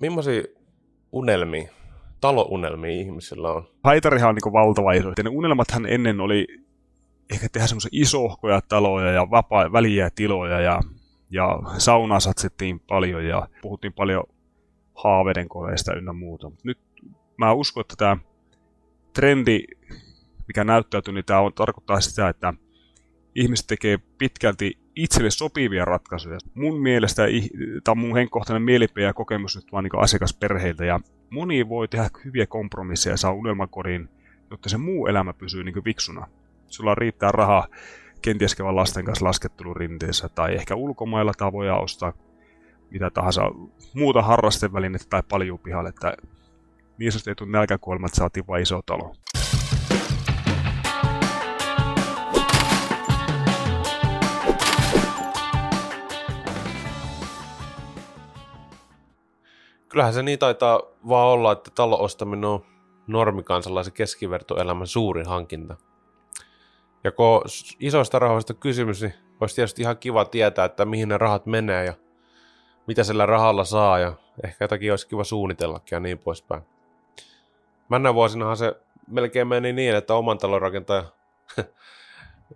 millaisia unelmia, talounelmia ihmisillä on? Haitarihan on niin valtava iso. Ne unelmathan ennen oli ehkä tehdä semmoisia isohkoja taloja ja vapaa, väliä tiloja ja, ja saunaa satsettiin paljon ja puhuttiin paljon haavedenkoneista ynnä muuta. Nyt mä uskon, että tämä trendi, mikä näyttäytyy, niin tämä on, tarkoittaa sitä, että ihmiset tekee pitkälti itselle sopivia ratkaisuja. Mun mielestä, tämä on mun henkkohtainen mielipide ja kokemus nyt vaan niin asiakasperheiltä, ja moni voi tehdä hyviä kompromisseja ja saa unelmakodin, jotta se muu elämä pysyy niin viksuna. Sulla riittää rahaa kenties käydä lasten kanssa laskettelurinteessä tai ehkä ulkomailla tai voidaan ostaa mitä tahansa muuta harrastevälinettä tai paljon pihalle. Että niin sanotusti ei tule nälkäkuolema, että saatiin vain iso talo. Kyllähän se niin taitaa vaan olla, että talon ostaminen on normikansalaisen keskivertoelämän suurin hankinta. Ja kun isoista rahoista kysymys, niin olisi tietysti ihan kiva tietää, että mihin ne rahat menee ja mitä sillä rahalla saa ja ehkä jotakin olisi kiva suunnitellakin ja niin poispäin. Männä vuosinahan se melkein meni niin, että oman talon rakentaja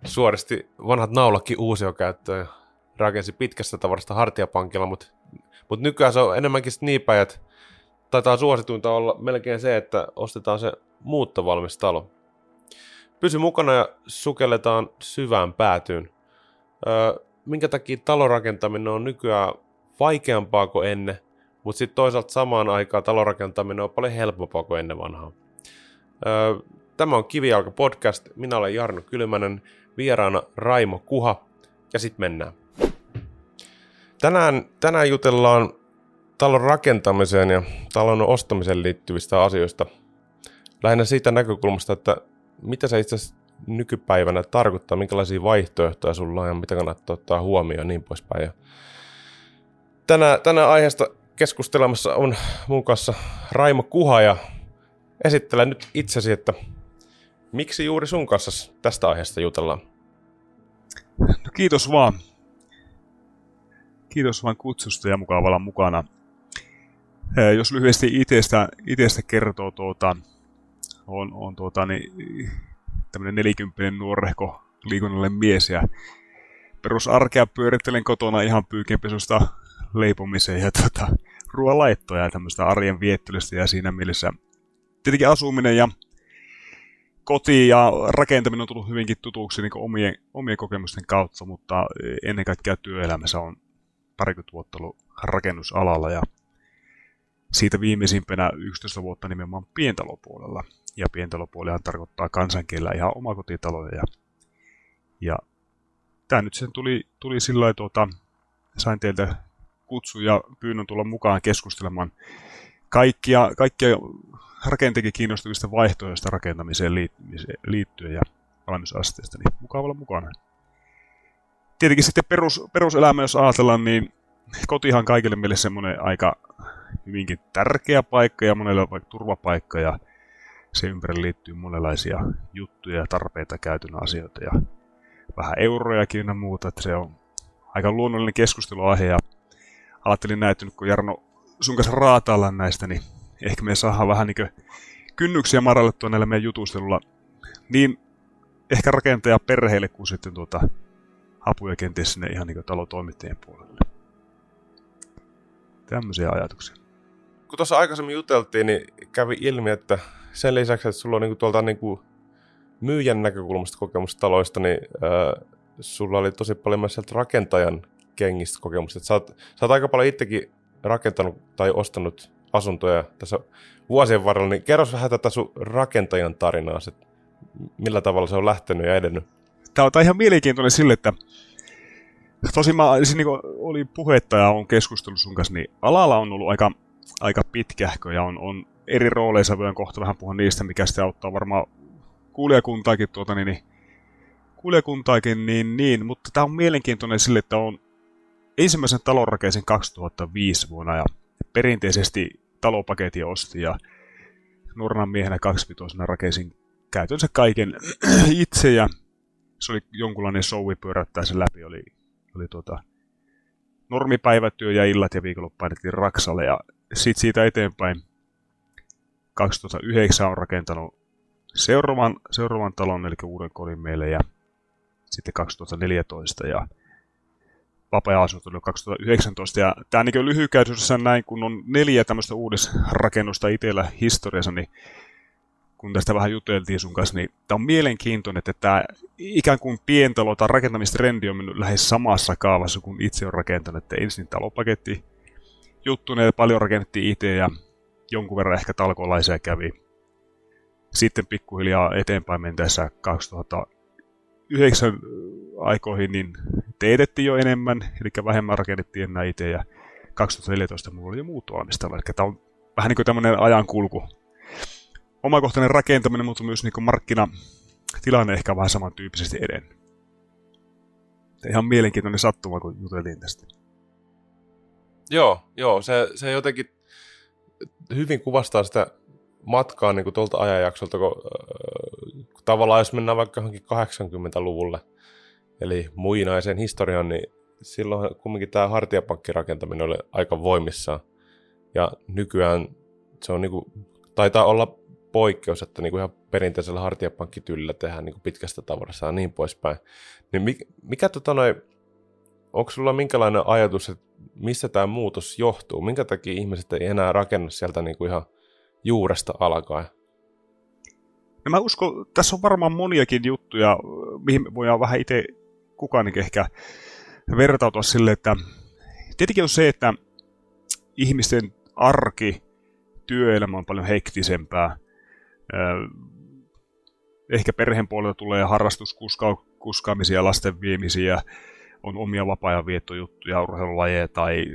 suoristi vanhat naulakin uusiokäyttöön ja rakensi pitkästä tavarasta hartiapankilla, mutta, mutta nykyään se on enemmänkin niin päin, että taitaa suosituinta olla melkein se, että ostetaan se muuttovalmis talo. Pysy mukana ja sukelletaan syvään päätyyn. Öö, minkä takia talorakentaminen on nykyään vaikeampaa kuin ennen, mutta sitten toisaalta samaan aikaan talorakentaminen on paljon helpompaa kuin ennen vanhaa. Öö, tämä on Kivijalka podcast. Minä olen Jarno Kylmänen, vieraana Raimo Kuha ja sitten mennään. Tänään, tänään jutellaan talon rakentamiseen ja talon ostamiseen liittyvistä asioista. Lähinnä siitä näkökulmasta, että mitä se itse asiassa nykypäivänä tarkoittaa, minkälaisia vaihtoehtoja sulla on ja mitä kannattaa ottaa huomioon ja niin poispäin. Ja tänä, tänä aiheesta keskustelemassa on mun kanssa Raimo Kuha ja esittele nyt itsesi, että miksi juuri sun kanssa tästä aiheesta jutellaan? No kiitos vaan. Kiitos vaan kutsusta ja mukava olla mukana. Jos lyhyesti itsestä, itsestä kertoo, tuota, on, on tuota, niin, tämmöinen nelikymppinen nuorehko liikunnalle mies ja perusarkea pyörittelen kotona ihan pyykinpesusta leipomiseen ja tuota, ruoanlaittoa ja tämmöistä arjen viettelystä ja siinä mielessä tietenkin asuminen ja koti ja rakentaminen on tullut hyvinkin tutuksi niin omien, omien kokemusten kautta, mutta ennen kaikkea työelämässä on parikymmentä vuotta ollut rakennusalalla ja siitä viimeisimpänä 11 vuotta nimenomaan pientalopuolella. Ja pientalopuolihan tarkoittaa kansankielellä ihan omakotitaloja. Ja, ja tämä nyt sen tuli, tuli sillä lailla, tuota, sain teiltä kutsu ja pyynnön tulla mukaan keskustelemaan kaikkia, kaikkia rakenteenkin kiinnostavista vaihtoehdoista rakentamiseen liittyen ja valmiusasteesta, niin mukava olla mukana. Tietenkin sitten perus, peruselämä, jos ajatellaan, niin kotihan kaikille meille semmoinen aika hyvinkin tärkeä paikka ja monelle vaikka turvapaikka ja se ympärille liittyy monenlaisia juttuja ja tarpeita käytynä asioita ja vähän eurojakin ja muuta, että se on aika luonnollinen keskusteluaihe ja ajattelin näin, että nyt kun Jarno sun kanssa raataillaan näistä, niin ehkä me saadaan vähän niin kynnyksiä madallettua näillä meidän jutustelulla niin ehkä rakentaja perheille kuin sitten tuota apuja kenties sinne ihan niin talotoimittajien puolelle. Tämmöisiä ajatuksia. Kun tuossa aikaisemmin juteltiin, niin kävi ilmi, että sen lisäksi, että sulla on niin tuolta niin kuin myyjän näkökulmasta kokemusta taloista, niin äh, sulla oli tosi paljon myös sieltä rakentajan kengistä kokemusta. sä, oot, sä oot aika paljon itsekin rakentanut tai ostanut asuntoja tässä vuosien varrella, niin kerro vähän tätä sun rakentajan tarinaa, että millä tavalla se on lähtenyt ja edennyt. Tämä on ihan mielenkiintoinen sille, että tosi mä, siis niin oli puhetta ja on keskustellut sun kanssa, niin alalla on ollut aika, aika pitkähkö ja on, on eri rooleissa, voin kohta vähän puhua niistä, mikä sitten auttaa varmaan kuulijakuntaakin, tuota, niin, niin, kuulijakuntaakin, niin, niin, mutta tämä on mielenkiintoinen sille, että on ensimmäisen talon rakensin 2005 vuonna ja perinteisesti talopaketin osti ja nuorena miehenä 25 rakensin käytännössä kaiken itse ja se oli jonkunlainen showi pyörättää sen läpi, oli, oli tuota, normipäivätyö ja illat ja viikonloppu painettiin Raksalle ja sitten siitä eteenpäin 2009 on rakentanut seuraavan, seuraavan talon, eli uuden kodin meille, ja sitten 2014, ja vapaa oli 2019. Ja tämä niin lyhykäisyydessä näin, kun on neljä tämmöistä uudisrakennusta itsellä historiassa, niin kun tästä vähän juteltiin sun kanssa, niin tämä on mielenkiintoinen, että tämä ikään kuin pientalo tai rakentamistrendi on mennyt lähes samassa kaavassa kuin itse on rakentanut. Että ensin talopaketti juttu, ne paljon rakennettiin itse ja jonkun verran ehkä talkolaisia kävi. Sitten pikkuhiljaa eteenpäin mentäessä 2009 aikoihin, niin teetettiin jo enemmän, eli vähemmän rakennettiin enää itse, ja 2014 mulla oli jo muut valmistella. Eli tämä on vähän niin kuin tämmöinen ajankulku. Omakohtainen rakentaminen, mutta myös niin markkinatilanne ehkä vähän samantyyppisesti edennyt. Ihan mielenkiintoinen sattuma, kun juteltiin tästä. Joo, joo se, se jotenkin hyvin kuvastaa sitä matkaa niin kuin tuolta ajanjaksolta, kun, äh, kun tavallaan jos mennään vaikka 80-luvulle, eli muinaisen historian, niin silloin kumminkin tämä hartiapankkirakentaminen oli aika voimissaan. Ja nykyään se on niin kuin, taitaa olla poikkeus, että niin kuin ihan perinteisellä hartiapankkityylillä tehdään niin kuin pitkästä tavarasta ja niin poispäin. Niin mikä, mikä tota noin, onko sulla minkälainen ajatus, että missä tämä muutos johtuu? Minkä takia ihmiset ei enää rakenna sieltä niin kuin ihan juuresta alkaen? No mä uskon, tässä on varmaan moniakin juttuja, mihin voidaan vähän itse kukaan ehkä vertautua sille, että tietenkin on se, että ihmisten arki, työelämä on paljon hektisempää. Ehkä perheen puolelta tulee harrastuskuskaamisia, lasten viemisiä, on omia vapaa-ajan viettojuttuja, urheilulajeja tai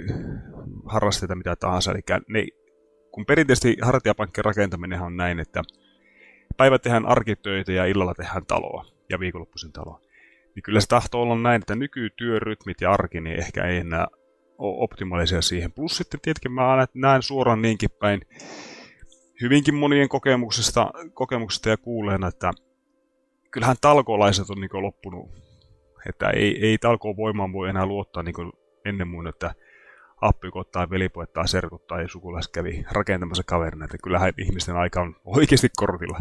harrasteita mitä tahansa. Eli ne, kun perinteisesti hartiapankkien rakentaminen on näin, että päivät tehdään arkitöitä ja illalla tehdään taloa ja viikonloppuisin taloa. Niin kyllä se tahtoo olla näin, että nykytyörytmit ja arki niin ehkä ei enää ole optimaalisia siihen. Plus sitten tietenkin mä näen suoraan niinkin päin hyvinkin monien kokemuksista, kokemuksista ja kuuleena, että kyllähän talkolaiset on niin loppunut että ei, ei talkoon voimaan voi enää luottaa niin ennen muun, että appikot tai velipojat tai serkut tai sukulaiset kävi rakentamassa kaverina. Että kyllähän ihmisten aika on oikeasti kortilla.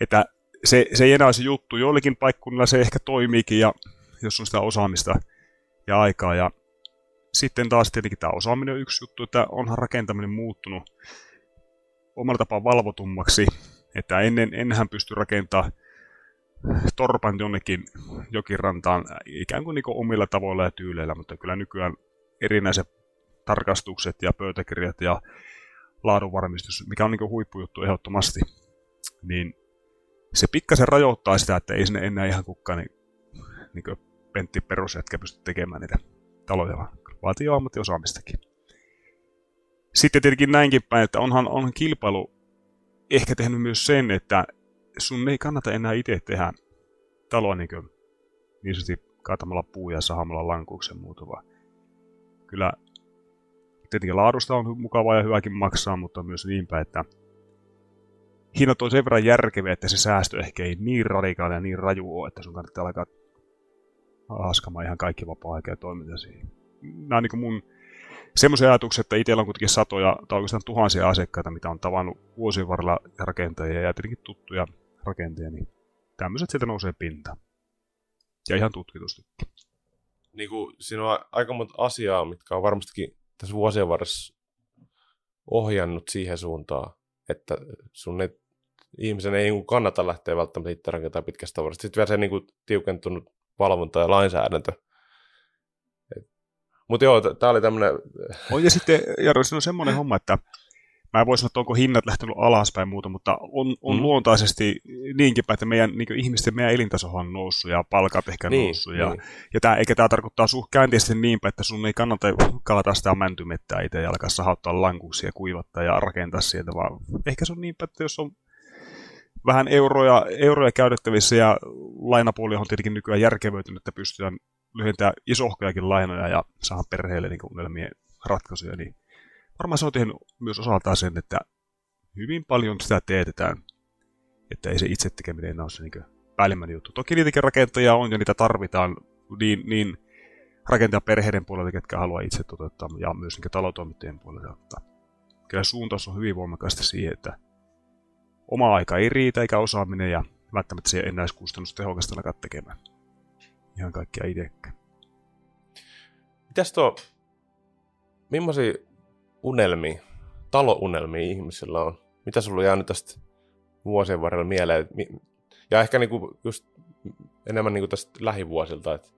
Että se, se ei enää se juttu. Joillekin paikkunnilla se ehkä toimiikin, ja jos on sitä osaamista ja aikaa. Ja sitten taas tietenkin tämä osaaminen on yksi juttu, että onhan rakentaminen muuttunut omalla tapaa valvotummaksi. Että ennen, ennenhän pystyi rakentamaan torpan jonnekin jokirantaan ikään kuin, niin kuin omilla tavoilla ja tyyleillä, mutta kyllä nykyään erinäiset tarkastukset ja pöytäkirjat ja laadunvarmistus, mikä on niin kuin huippujuttu ehdottomasti, niin se pikkasen rajoittaa sitä, että ei sinne enää ihan kukaan niin, niin kuin Pentti perusjätkä pysty tekemään niitä taloja, vaan vaatii jo ammattiosaamistakin. Sitten tietenkin näinkin päin, että onhan, onhan kilpailu ehkä tehnyt myös sen, että sun ei kannata enää itse tehdä taloa niin, kuin, niin sanotusti kaatamalla puuja ja sahamalla lankuuksen muuta, vaan kyllä tietenkin laadusta on mukavaa ja hyväkin maksaa, mutta myös niinpä, että hinnat on sen verran järkeviä, että se säästö ehkä ei niin radikaali ja niin raju ole, että sun kannattaa alkaa haskamaan ihan kaikki vapaa-aika ja toiminta siihen. Nämä on niin mun semmoisia ajatuksia, että itsellä on kuitenkin satoja tai oikeastaan tuhansia asiakkaita, mitä on tavannut vuosien varrella rakentajia ja tietenkin tuttuja rakentajia, niin tämmöiset sieltä nousee pintaan. Ja ihan tutkitusti. Niin kuin, siinä on aika monta asiaa, mitkä on varmastikin tässä vuosien varressa ohjannut siihen suuntaan, että sun ei, ihmisen ei niin kannata lähteä välttämättä itse rakentamaan pitkästä vuodesta. Sitten vielä se niin kuin, tiukentunut valvonta ja lainsäädäntö. Mutta joo, tämä oli tämmöinen... On, ja sitten Jaro, on semmoinen homma, että mä en voi sanoa, että onko hinnat lähtenyt alaspäin muuta, mutta on, on mm. luontaisesti niinkin päin, että meidän niin ihmisten meidän elintaso on noussut ja palkat ehkä niin, noussut. Ja, niin. ja tää, eikä tämä tarkoittaa suh käänteisesti niin päin, että sun ei kannata kaata sitä mäntymettää itse ja alkaa sahauttaa lankuuksia, kuivattaa ja rakentaa sieltä, vaan ehkä se on niin päin, että jos on vähän euroja, euroja käytettävissä ja lainapuoli on tietenkin nykyään järkevöitynyt, että pystytään lyhentämään isohkojakin lainoja ja saada perheelle niin unelmien ratkaisuja, niin varmaan se on tehnyt myös osaltaan sen, että hyvin paljon sitä teetetään, että ei se itse tekeminen ole se niin päällimmäinen juttu. Toki niitäkin rakentajia on ja niitä tarvitaan niin, niin rakentajan perheiden puolelta, ketkä haluaa itse toteuttaa, ja myös niin talotoimittajien puolelta. kyllä suuntaus on hyvin voimakkaasti siihen, että oma aika ei riitä eikä osaaminen ja välttämättä se ei enää kustannustehokasta alkaa tekemään. Ihan kaikkia itsekään. Mitäs tuo, millaisia unelmia, talounelmia ihmisillä on? Mitä sulla on jäänyt tästä vuosien varrella mieleen? Ja ehkä niinku just enemmän niinku tästä lähivuosilta, että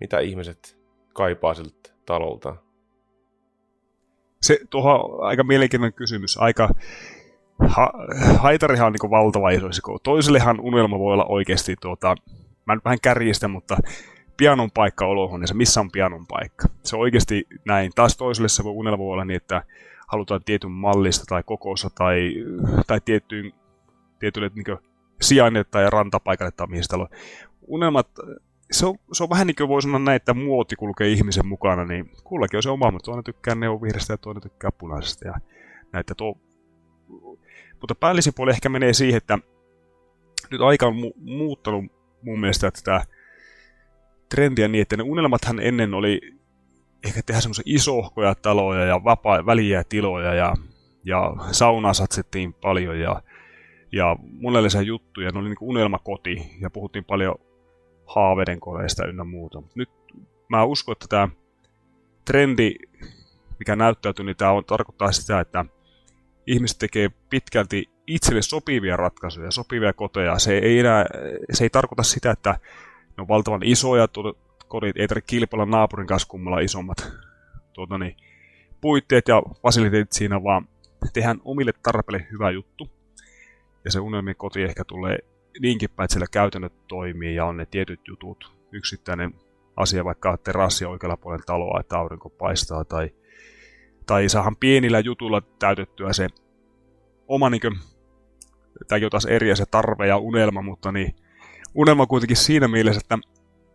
mitä ihmiset kaipaa siltä talolta? Se tuohon aika mielenkiintoinen kysymys. Aika, ha, haitarihan on niin valtava iso. Toisellehan unelma voi olla oikeasti, tuota, mä vähän kärjistä, mutta pianon paikka olohuoneessa, missä on pianon paikka. Se on oikeasti näin. Taas toiselle se voi unelma voi olla niin, että halutaan tietyn mallista tai kokossa tai, tai tiettyyn, tietylle niin sijainnille tai rantapaikalle tai mihin talo. Unelmat, se on, se on vähän niin kuin voi sanoa näin, että muoti kulkee ihmisen mukana, niin kullakin on se oma, mutta toinen tykkää neuvonvihreästä ja toinen tykkää punaisesta ja näitä tuo. Mutta päällisin puoli ehkä menee siihen, että nyt aika on mu- muuttanut mun mielestä tätä trendiä niin, että ne unelmathan ennen oli ehkä tehdä semmoisia isohkoja taloja ja vapaa, väliä tiloja ja, ja saunaa satsettiin paljon ja, ja monenlaisia juttuja. Ne oli niin unelmakoti ja puhuttiin paljon haaveiden koreista ynnä muuta. Nyt mä uskon, että tämä trendi, mikä näyttäytyy, niin tämä on, tarkoittaa sitä, että ihmiset tekee pitkälti itselle sopivia ratkaisuja, sopivia koteja. Se ei, enää, se ei tarkoita sitä, että ne on valtavan isoja kodit, ei tarvitse kilpailla naapurin kanssa kummalla isommat tuota, niin, puitteet ja fasiliteetit siinä, vaan tehdään omille tarpeille hyvä juttu. Ja se unelmien koti ehkä tulee niinkin päin, että siellä käytännöt toimii ja on ne tietyt jutut. Yksittäinen asia, vaikka terassi oikealla puolella taloa, että aurinko paistaa, tai, tai saahan pienillä jutulla täytettyä se oma, niin kuin, tai taas eri se tarve ja unelma, mutta niin, unelma kuitenkin siinä mielessä, että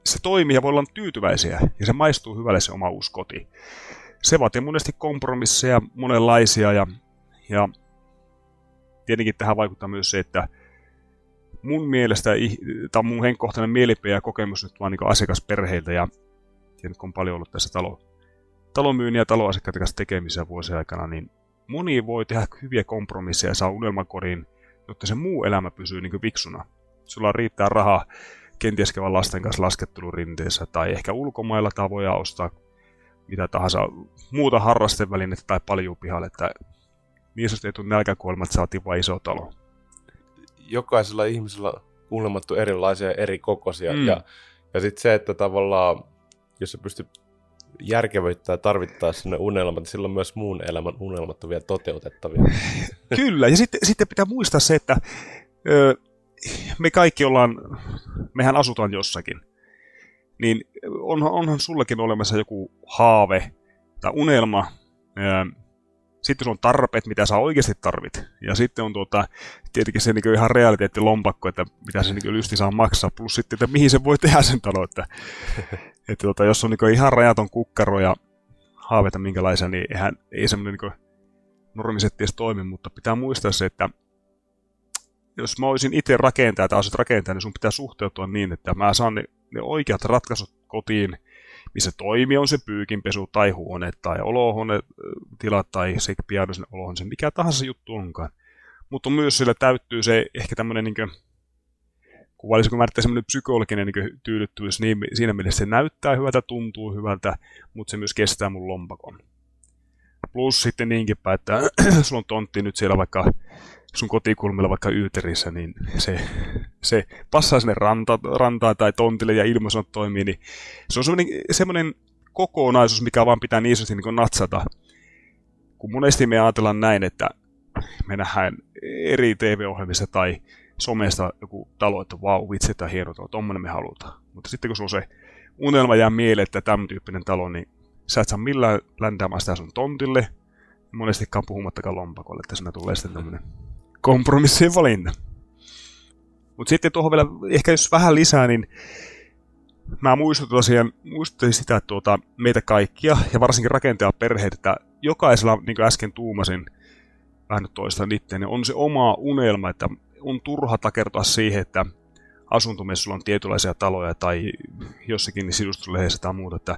se toimii ja voi olla tyytyväisiä, ja se maistuu hyvälle se oma uusi koti. Se vaatii monesti kompromisseja monenlaisia, ja, ja tietenkin tähän vaikuttaa myös se, että mun mielestä, tai mun henkkohtainen mielipide ja kokemus nyt vaan niin asiakasperheiltä, ja tiedän, kun on paljon ollut tässä talo, talomyynnin ja taloasiakkaiden kanssa tekemisiä vuosien aikana, niin moni voi tehdä hyviä kompromisseja ja saa unelmakorin, jotta se muu elämä pysyy niin viksuna. Sulla riittää rahaa kenties käydä lasten kanssa laskettelurinteessä tai ehkä ulkomailla tai voi ostaa mitä tahansa muuta harrastevälinettä tai paljon pihalle, että niin sanotusti ei tule nälkäkuolemat, saatiin vain iso talo jokaisella ihmisellä unelmattu erilaisia eri kokoisia. Mm. Ja, ja sitten se, että tavallaan, jos se pystyy järkevöittää tarvittaessa ne unelmat, niin silloin myös muun elämän unelmat on vielä toteutettavia. Kyllä, ja sitten, sitten pitää muistaa se, että ö, me kaikki ollaan, mehän asutaan jossakin, niin onhan, onhan sullakin olemassa joku haave tai unelma, ö, sitten on tarpeet, mitä sä oikeasti tarvit. Ja sitten on tuota, tietenkin se niin ihan realiteettilompakko, että mitä se niin lysti saa maksaa, plus sitten, että mihin se voi tehdä sen talo. Että, että tuota, jos on niin ihan rajaton kukkaro ja haaveita minkälaisia, niin eihän, ei semmoinen niin normisetti edes toimi, mutta pitää muistaa se, että jos mä olisin itse rakentaja tai olisit rakentaja, niin sun pitää suhteutua niin, että mä saan ne, ne oikeat ratkaisut kotiin, missä toimii on se pyykinpesu tai huone tai olohuone tila tai se pianoisen olohuone, mikä tahansa juttu onkaan. Mutta myös sillä täyttyy se ehkä tämmöinen niin kuvailisiko mä semmoinen psykologinen niin tyydyttyvyys niin, siinä mielessä se näyttää hyvältä, tuntuu hyvältä, mutta se myös kestää mun lompakon. Plus sitten niinkin päin, että sulla on tontti nyt siellä vaikka sun kotikulmilla vaikka Yyterissä, niin se, se passaa sinne ranta, rantaan tai tontille ja ilmaisut toimii, niin se on semmoinen, semmoinen kokonaisuus, mikä vaan pitää niin sanotusti niin natsata. Kun monesti me ajatellaan näin, että me nähdään eri TV-ohjelmissa tai somesta joku talo, että vau, vitsi, että hieno talo, tommonen me halutaan. Mutta sitten kun se on se unelma jää mieleen, että tämän tyyppinen talo, niin sä et saa millään läntäämään sitä sun tontille, monestikaan puhumattakaan lompakolle, että siinä tulee sitten tämmöinen kompromissien valinta. Mutta sitten tuohon vielä, ehkä jos vähän lisää, niin mä muistutan tosiaan, muistutin sitä, että tuota, meitä kaikkia, ja varsinkin rakentaa perheitä, että jokaisella, niin kuin äsken tuumasin, vähän toista itse, niin on se oma unelma, että on turha takertua siihen, että asuntomessulla on tietynlaisia taloja tai jossakin sidustuslehdessä tai muuta, että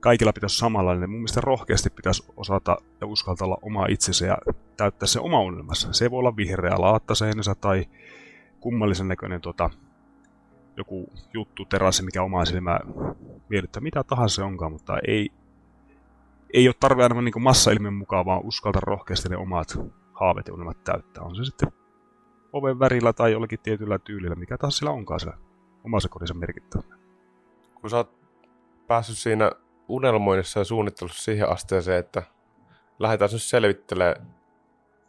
kaikilla pitäisi samanlainen. Mun mielestä rohkeasti pitäisi osata ja uskaltaa olla oma itsensä ja täyttää se oma unelmassa. Se voi olla vihreä laattaseinänsä tai kummallisen näköinen tota, joku juttu, terassi, mikä omaa silmää miellyttää, mitä tahansa se onkaan, mutta ei, ei ole tarve aina niin massailmiön mukaan, vaan uskalta rohkeasti ne omat haaveet ja unelmat täyttää. On se sitten oven värillä tai jollakin tietyllä tyylillä, mikä tahansa sillä onkaan siellä omassa kodissa merkittävä. Kun sä oot päässyt siinä unelmoinnissa ja suunnittelussa siihen asteeseen, että lähdetään nyt selvittelemään,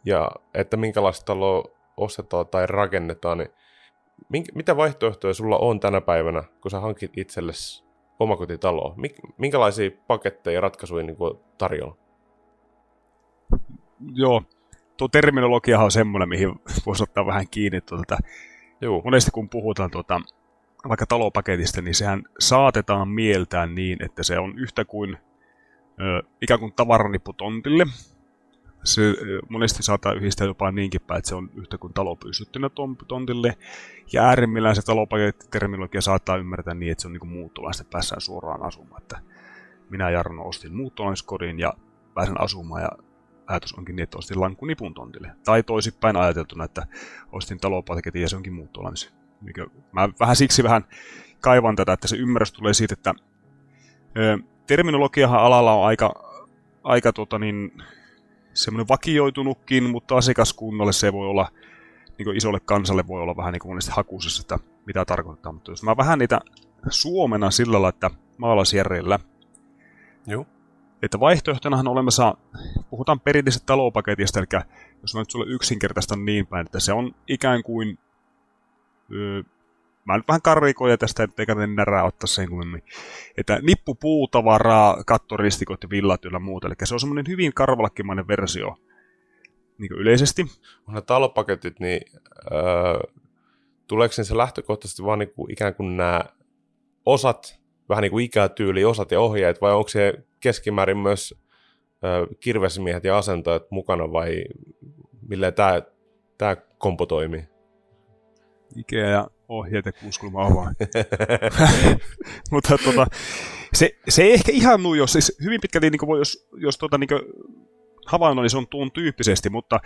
ja että minkälaista taloa ostetaan tai rakennetaan, niin Mink, mitä vaihtoehtoja sulla on tänä päivänä, kun sä hankit itsellesi omakotitaloa? Mik, minkälaisia paketteja ja ratkaisuja niin tarjolla? Joo, tuo terminologiahan on semmoinen, mihin voisi ottaa vähän kiinni. Tuota, Joo. Monesti kun puhutaan tuota, vaikka talopaketista, niin sehän saatetaan mieltään niin, että se on yhtä kuin ö, ikään kuin tavaranippu tontille, se monesti saattaa yhdistää jopa niinkin päin, että se on yhtä kuin talo pystyttynä tontille. Ja äärimmillään se talopaketterminologia saattaa ymmärtää niin, että se on niin muuttolaista, että päässään suoraan asumaan. Että minä Jarno ostin muuttolaiskodin ja pääsen asumaan ja ajatus onkin niin, että ostin lankkunipun tontille. Tai toisinpäin ajateltuna, että ostin talopaketin ja se onkin muuttolaimis. Mä vähän siksi vähän kaivan tätä, että se ymmärrys tulee siitä, että ö, terminologiahan alalla on aika, aika tota niin, semmoinen vakioitunutkin, mutta asiakaskunnalle se voi olla, niin isolle kansalle voi olla vähän niin kuin hakuisessa, että mitä tarkoittaa. Mutta jos mä vähän niitä suomena sillä lailla, että maalaisjärjellä, Joo. Että vaihtoehtonahan on olemassa, puhutaan perinteisestä talopaketista, eli jos mä nyt sulle yksinkertaistan niin päin, että se on ikään kuin mä nyt vähän karrikoja tästä, kannata närää ottaa sen kummemmin. Että nippu puutavaraa, kattoristikot ja villat yllä muuta. Eli se on semmoinen hyvin karvalakkimainen versio niin yleisesti. Ne talopaketit, niin öö, tuleeko se lähtökohtaisesti vaan niin kuin ikään kuin nämä osat, vähän niin kuin ikätyyli, osat ja ohjeet, vai onko se keskimäärin myös kirvesmiehet ja asentajat mukana, vai millä tämä, tämä kompo toimii? Ikea ja ohjeet ja kuuskulma avaa. Mutta tota, se, se ei ehkä ihan nuo, jos siis hyvin pitkälti, niin voi, jos, jos tota, niin havainnollisi on tuon tyyppisesti, mutta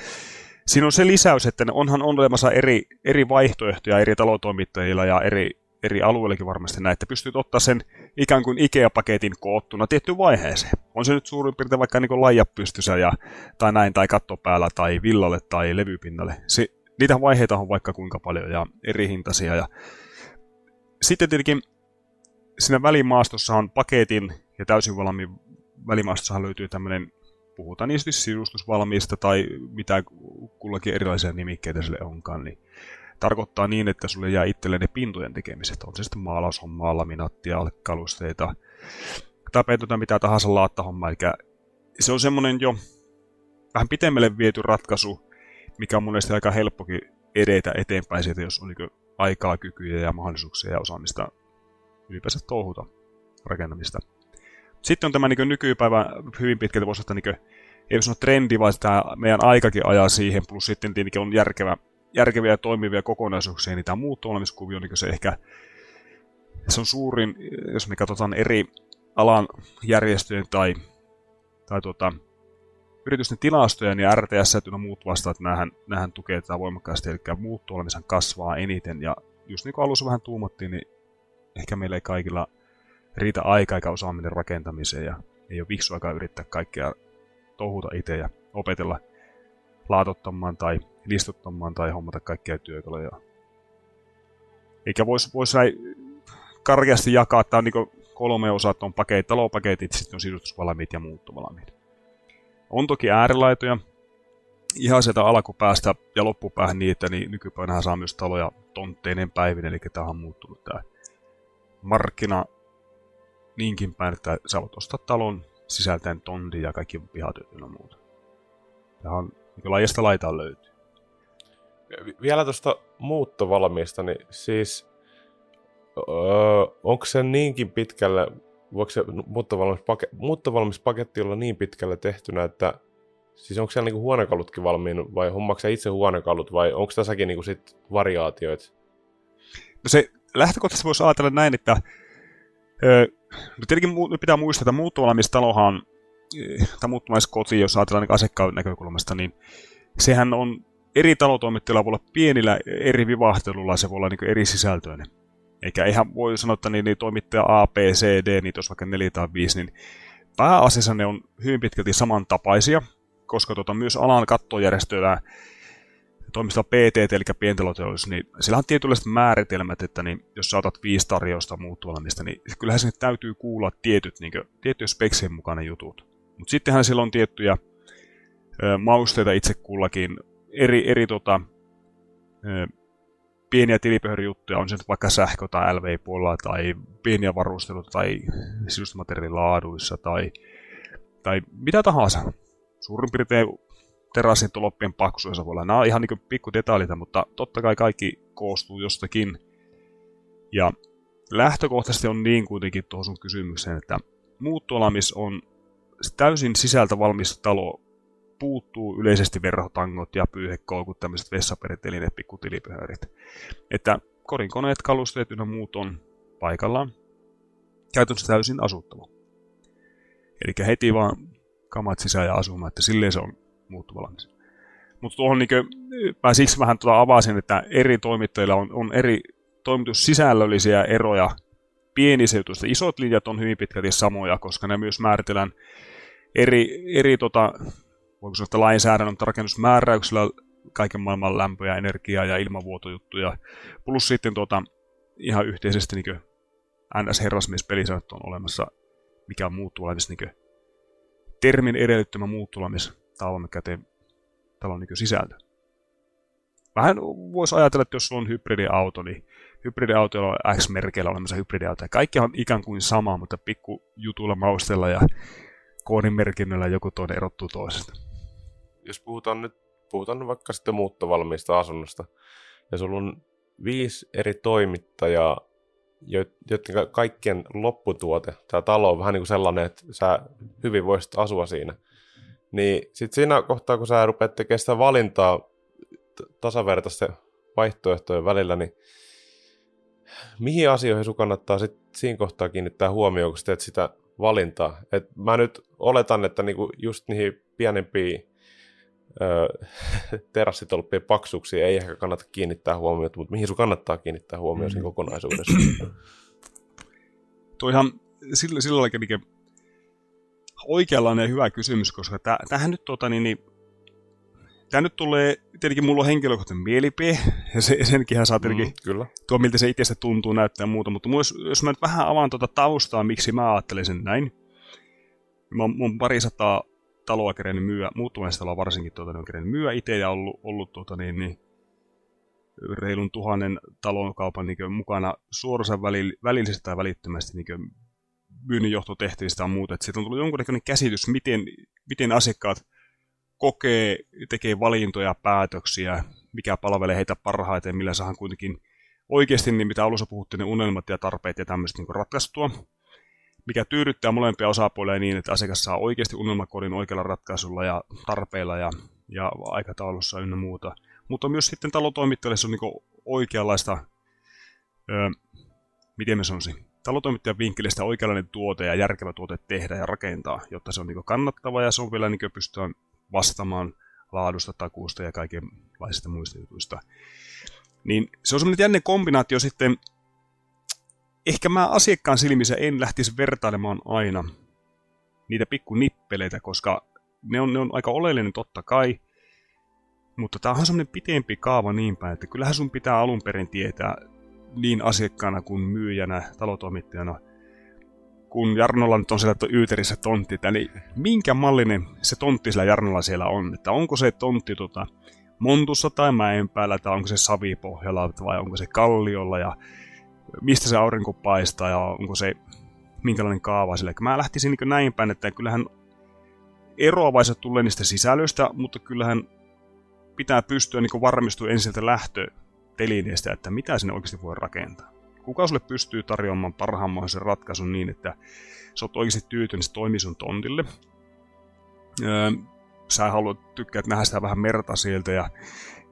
siinä on se lisäys, että onhan on olemassa eri, eri vaihtoehtoja eri talotoimittajilla ja eri, eri alueillekin varmasti näin, että pystyt ottaa sen ikään kuin IKEA-paketin koottuna tiettyyn vaiheeseen. On se nyt suurin piirtein vaikka niin laija pystysä ja, tai näin, tai katto päällä, tai villalle, tai levypinnalle. Se, niitä vaiheita on vaikka kuinka paljon ja eri hintaisia. Ja sitten tietenkin siinä välimaastossa on paketin ja täysin valmiin välimaastossahan löytyy tämmöinen, puhutaan niistä sisustusvalmiista tai mitä kullakin erilaisia nimikkeitä sille onkaan, niin tarkoittaa niin, että sulle jää itselle ne pintojen tekemiset. On se sitten maalaushommaa, laminaattia, alkalusteita, tapetuta mitä tahansa laattahommaa. Eli se on semmoinen jo vähän pitemmälle viety ratkaisu, mikä on monesti aika helppokin edetä eteenpäin siitä, jos on niin aikaa, kykyjä ja mahdollisuuksia ja osaamista ylipäänsä touhuta rakentamista. Sitten on tämä niin nykypäivä hyvin pitkälti voisi että niin ei sano trendi, vaan tämä meidän aikakin ajaa siihen, plus sitten tietenkin on järkevä, järkeviä ja toimivia kokonaisuuksia, niin tämä muutto-olemiskuvio, niin se ehkä se on suurin, jos me katsotaan eri alan järjestöjen tai, tai tuota, yritysten tilastoja, niin RTS ja muut vastaat, näähän, näähän tukee tätä voimakkaasti, eli muutto olemisen kasvaa eniten, ja just niin kuin alussa vähän tuumattiin, niin ehkä meillä ei kaikilla riitä aika eikä osaaminen rakentamiseen, ja ei ole viksu aikaa yrittää kaikkea touhuta itse ja opetella laatottamaan tai listuttamaan tai hommata kaikkia työkaluja. Eikä voisi vois näin karkeasti jakaa, että on niin kolme osaa, on paketit, talopaketit, sitten on sisustusvalmiit ja muuttovalmiit. On toki äärilaitoja, ihan sieltä alkupäästä ja loppupäähän niin, että niin nykypäivänä saa myös taloja tontteinen päivin, eli tämä on muuttunut tämä markkina niinkin päin, että sä voit ostaa talon sisältäen tonti ja kaikki pihatyöt ja muuta. Tämä on niin laajasta laitaan löytyy. Vielä tuosta muuttovalmiista, niin siis öö, onko se niinkin pitkälle voiko se muuttovalmis, pake, muuttovalmis paketti olla niin pitkälle tehtynä, että siis onko siellä niinku huonekalutkin valmiin vai hommaako itse huonekalut vai onko tässäkin niinku sit variaatioita? No se lähtökohtaisesti voisi ajatella näin, että ö, no tietenkin pitää muistaa, että muuttuvalmistalohan, eh, tai muuttumaiskoti, jos ajatellaan asiakkaan näkökulmasta, niin sehän on eri talotoimittajilla voi olla pienillä eri vivahtelulla, se voi olla niin eri sisältöinen. Eikä ihan voi sanoa, että niin, niin toimittaja A, B, C, D, niin jos vaikka 4 tai 5, niin pääasiassa ne on hyvin pitkälti samantapaisia, koska tota, myös alan kattojärjestöillä toimistolla PT, eli pientaloteollisuus, niin sillä on tietynlaiset määritelmät, että niin, jos saatat viisi tarjousta muuttuvalmista, niin kyllähän sinne täytyy kuulla tietyt, niin kuin, tiettyjä speksien mukainen jutut. Mutta sittenhän sillä on tiettyjä mausteita itse kullakin, eri, eri tota, pieniä tilipöhörijuttuja, on se nyt vaikka sähkö- tai LV-puolella, tai pieniä varusteluita, tai sisustusmateriaalilaaduissa, tai, tai mitä tahansa. Suurin piirtein terassin tuloppien paksuissa voi olla. Nämä on ihan niin pikku detailita, mutta totta kai kaikki koostuu jostakin. Ja lähtökohtaisesti on niin kuitenkin tuohon sun kysymykseen, että muuttuolamis on täysin sisältä valmis talo. Puuttuu yleisesti verhotangot ja pyyhekoukut, tämmöiset vessaperitelineet, pikkutilipöhörit. Että kodinkoneet, kalusteet ynnä muut on paikallaan. Käytännössä täysin asuttava. Eli heti vaan kamat sisään ja asumaan, että silleen se on muuttuvalmis. Mutta tuohon niin kuin, mä siksi vähän tuota avasin, että eri toimittajilla on, on eri toimitussisällöllisiä eroja pienissä jutuissa. Isot linjat on hyvin pitkälti samoja, koska ne myös määritellään eri, eri tota, voiko sanoa, että lainsäädännön rakennusmääräyksillä kaiken maailman lämpöä, energiaa ja ilmavuotojuttuja. Plus sitten tota, ihan yhteisesti niin NS-herrasmies pelisäännöt on olemassa, mikä on muuttulamis, niin termin edellyttämä muuttulamis talon käteen talon niin sisältö. Vähän voisi ajatella, että jos sulla on hybridiauto, niin hybridiautoilla on X-merkeillä olemassa hybridiauto. Kaikki on ikään kuin sama, mutta pikku jutulla maustella ja koodinmerkinnöllä joku toinen erottuu toisesta. Jos puhutaan nyt, puhutaan vaikka sitten muuttovalmiista asunnosta, ja sulla on viisi eri toimittajaa, joiden kaikkien lopputuote, tämä talo on vähän niin kuin sellainen, että sä hyvin voisit asua siinä – niin sitten siinä kohtaa, kun sä rupeat tekemään sitä valintaa tasavertaisten vaihtoehtojen välillä, niin mihin asioihin sun kannattaa sit siinä kohtaa kiinnittää huomioon, kun teet sitä valintaa? Et mä nyt oletan, että niinku just niihin pienempiin terassitolppien paksuuksiin ei ehkä kannata kiinnittää huomiota, mutta mihin sun kannattaa kiinnittää huomioon mm. siinä kokonaisuudessa? Tuo ihan sillä, sillä lailla, oikeanlainen hyvä kysymys, koska tähän nyt tota, niin, niin Tämä nyt tulee, tietenkin mulla on henkilökohtainen mielipide, ja se, senkin saa tietenkin mm, kyllä. tuo, miltä se itsestä tuntuu näyttää muuta, mutta myös, jos mä nyt vähän avaan tuota taustaa, miksi mä ajattelen sen näin. Mä oon, mun pari sataa taloa kerennyt myyä, muuttumaista varsinkin tuota, on kerennyt myyä itse ja ollut, ollut tuota, niin, niin, reilun tuhannen talon niin mukana suorassa välillä, välillisesti tai välittömästi niin myynninjohtotehtävistä ja muuta. Siitä on tullut jonkunnäköinen käsitys, miten, miten asiakkaat kokee, tekee valintoja, päätöksiä, mikä palvelee heitä parhaiten, millä saadaan kuitenkin oikeasti, niin mitä alussa puhuttiin, ne unelmat ja tarpeet ja tämmöistä niin ratkaistua, mikä tyydyttää molempia osapuolia niin, että asiakas saa oikeasti unelmakodin oikealla ratkaisulla ja tarpeilla ja, ja aikataulussa ynnä muuta. Mutta myös sitten talotoimittajalle se on niin oikeanlaista, öö, miten mä sanoisin, talotoimittajan vinkkelistä oikeanlainen tuote ja järkevä tuote tehdä ja rakentaa, jotta se on niin kannattava ja se on vielä niin pystytään vastaamaan laadusta, takuusta ja kaikenlaisista muista jutuista. Niin se on semmoinen jännä kombinaatio sitten, ehkä mä asiakkaan silmissä en lähtisi vertailemaan aina niitä pikku nippeleitä, koska ne on, ne on aika oleellinen totta kai, mutta tämä on semmoinen pitempi kaava niin päin, että kyllähän sun pitää alun perin tietää niin asiakkaana kuin myyjänä, talotoimittajana, kun Jarnolla nyt on siellä Yyterissä tontti, niin minkä mallinen se tontti sillä Jarnolla siellä on? Että onko se tontti tota, montussa tai mäen päällä, tai onko se savipohjalla, vai onko se kalliolla, ja mistä se aurinko paistaa, ja onko se minkälainen kaava sille. Mä lähtisin niin näin päin, että kyllähän eroavaiset tulee niistä sisällöistä, mutta kyllähän pitää pystyä niin varmistua ensin lähtö telineestä, että mitä sinne oikeasti voi rakentaa. Kuka sulle pystyy tarjoamaan parhaan mahdollisen ratkaisun niin, että sä oot oikeasti tyytynyt, se toimii sun tontille. Öö, sä haluat tykkää nähdä sitä vähän merta sieltä ja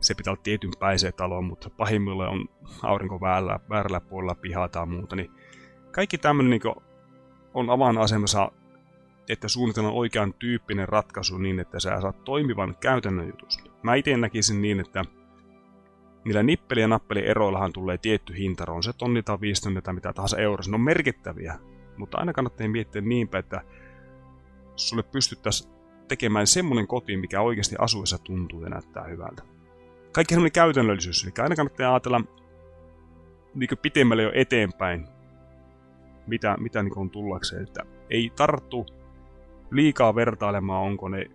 se pitää olla tietyn päiseen taloon, mutta pahimmillaan on aurinko väärällä, väärällä puolella pihaa tai muuta, niin kaikki tämmöinen niin on avainasemassa, että suunnitellaan oikean tyyppinen ratkaisu niin, että sä saat toimivan käytännön jutus. Mä itse näkisin niin, että niillä nippeli- ja nappeli-eroillahan tulee tietty hinta, on se tonni tai viisi tai mitä tahansa eurossa. Ne on merkittäviä, mutta aina kannattaa miettiä niinpä, että sulle pystyttäisiin tekemään semmoinen koti, mikä oikeasti asuessa tuntuu ja näyttää hyvältä. Kaikki semmoinen käytännöllisyys, eli aina kannattaa ajatella niin pitemmälle jo eteenpäin, mitä, mitä niin on tullakseen. Että ei tarttu liikaa vertailemaan, onko ne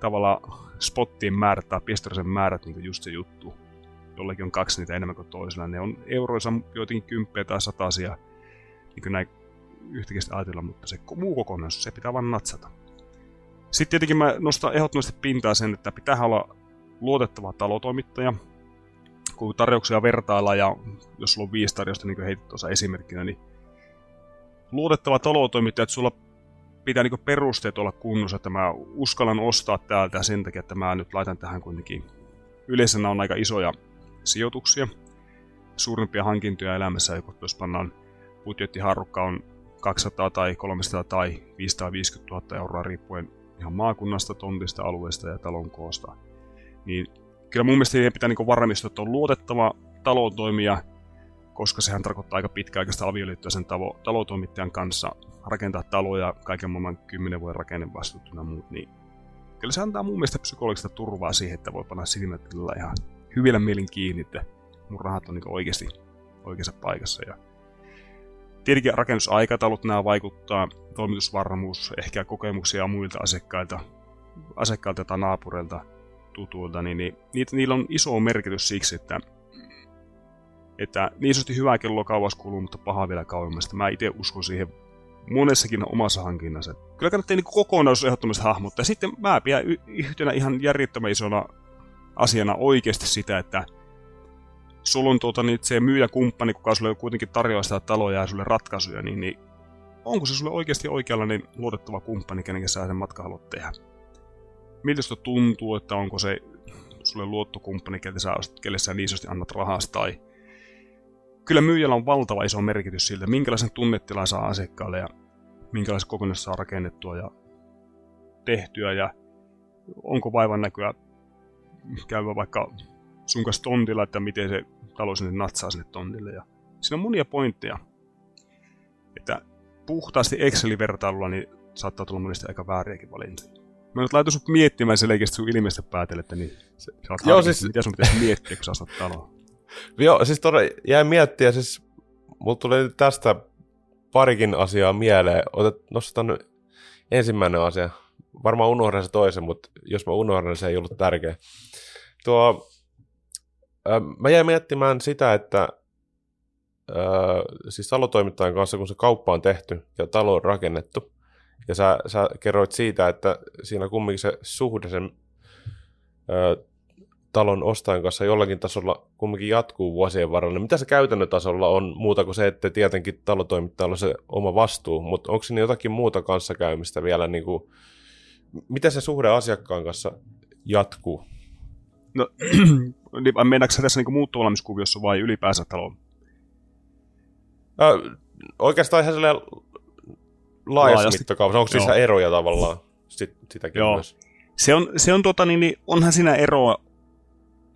tavallaan spottien määrät tai pistorisen määrät niin just se juttu. Jollekin on kaksi niitä enemmän kuin toisella. Ne on euroissa jotenkin kymppejä tai satasia, niin kuin näin yhtäkkiä ajatella, mutta se muu kokonaisuus, se pitää vaan natsata. Sitten tietenkin mä nostan ehdottomasti pintaa sen, että pitää olla luotettava talotoimittaja, kun tarjouksia vertailla ja jos sulla on viisi tarjosta, niin kuin heitit tuossa esimerkkinä, niin luotettava talotoimittaja, että sulla pitää niin perusteet olla kunnossa, että mä uskallan ostaa täältä sen takia, että mä nyt laitan tähän kuitenkin. Yleensä on aika isoja sijoituksia, suurimpia hankintoja elämässä, jos pannaan budjettiharukka on 200 tai 300 tai 550 000 euroa riippuen ihan maakunnasta, tontista, alueesta ja talon koosta. Niin kyllä mun mielestä pitää niin varmistaa, että on luotettava talotoimija, koska sehän tarkoittaa aika pitkäaikaista avioliittoa sen talo, talotoimittajan kanssa, rakentaa taloja, kaiken maailman kymmenen vuoden rakennevastuut ja muut, niin kyllä se antaa mun mielestä psykologista turvaa siihen, että voi panna silmät ihan hyvillä mielin kiinni, että mun rahat on niin oikeasti oikeassa paikassa. Ja tietenkin rakennusaikataulut nämä vaikuttaa, toimitusvarmuus, ehkä kokemuksia muilta asiakkailta, asiakkailta tai naapureilta, tutuilta, niin, niin niitä, niillä on iso merkitys siksi, että että niin sanotusti hyvä kello kauas kuluu, mutta paha vielä kauemmasta. Mä itse uskon siihen monessakin omassa hankinnassa. Kyllä kannattaa niin kokonaisuus ehdottomasti hahmottaa. Sitten mä pidän yhtenä ihan järjettömän isona asiana oikeasti sitä, että sulla on tuota, niin se myyjäkumppani, kuka sulle kuitenkin tarjoaa sitä taloja ja sulle ratkaisuja, niin, niin onko se sulle oikeasti oikeanlainen luotettava kumppani, kenen sä sen matka haluat tehdä? Miltä sitä tuntuu, että onko se sulle luottokumppani, kelle sä, kelle sä niin annat rahasta, tai kyllä myyjällä on valtava iso merkitys siltä, minkälaisen tunnetilan saa asiakkaalle ja minkälaisen kokonaisuus saa rakennettua ja tehtyä ja onko vaivan näkyä käyvä vaikka sun kanssa tontilla, että miten se talo sinne natsaa sinne tontille. Ja siinä on monia pointteja. Että puhtaasti Excel-vertailulla niin saattaa tulla monesti aika vääriäkin valintoja. Mä nyt laitan sut miettimään selkeästi sun ilmeistä päätellettä, niin sä oot Joo, siis... mitä sun pitäisi miettiä, kun sä astat taloa. Joo, siis todella jäi miettiä, siis mulla tuli tästä parikin asiaa mieleen. Otet, nostetaan nyt ensimmäinen asia. Varmaan unohdan se toisen, mutta jos mä unohdan, se ei ollut tärkeä. Tuo, äh, mä jäin miettimään sitä, että äh, siis talotoimittajan kanssa, kun se kauppa on tehty ja talo on rakennettu, ja sä, sä kerroit siitä, että siinä kumminkin se suhde sen äh, talon ostajan kanssa jollakin tasolla kumminkin jatkuu vuosien varrella. Niin mitä se käytännön tasolla on muuta kuin se, että tietenkin talotoimittajalla on se oma vastuu, mutta onko siinä jotakin muuta kanssakäymistä vielä, niin kuin, miten se suhde asiakkaan kanssa jatkuu? No, niin mennäänkö tässä niin muuttovalmiskuviossa vai ylipäänsä taloon? Äh, oikeastaan ihan laajassa mittakaavassa. Onko siis eroja tavallaan sit, sitäkin Joo. myös? Se on, se on tota, niin, niin, onhan siinä eroa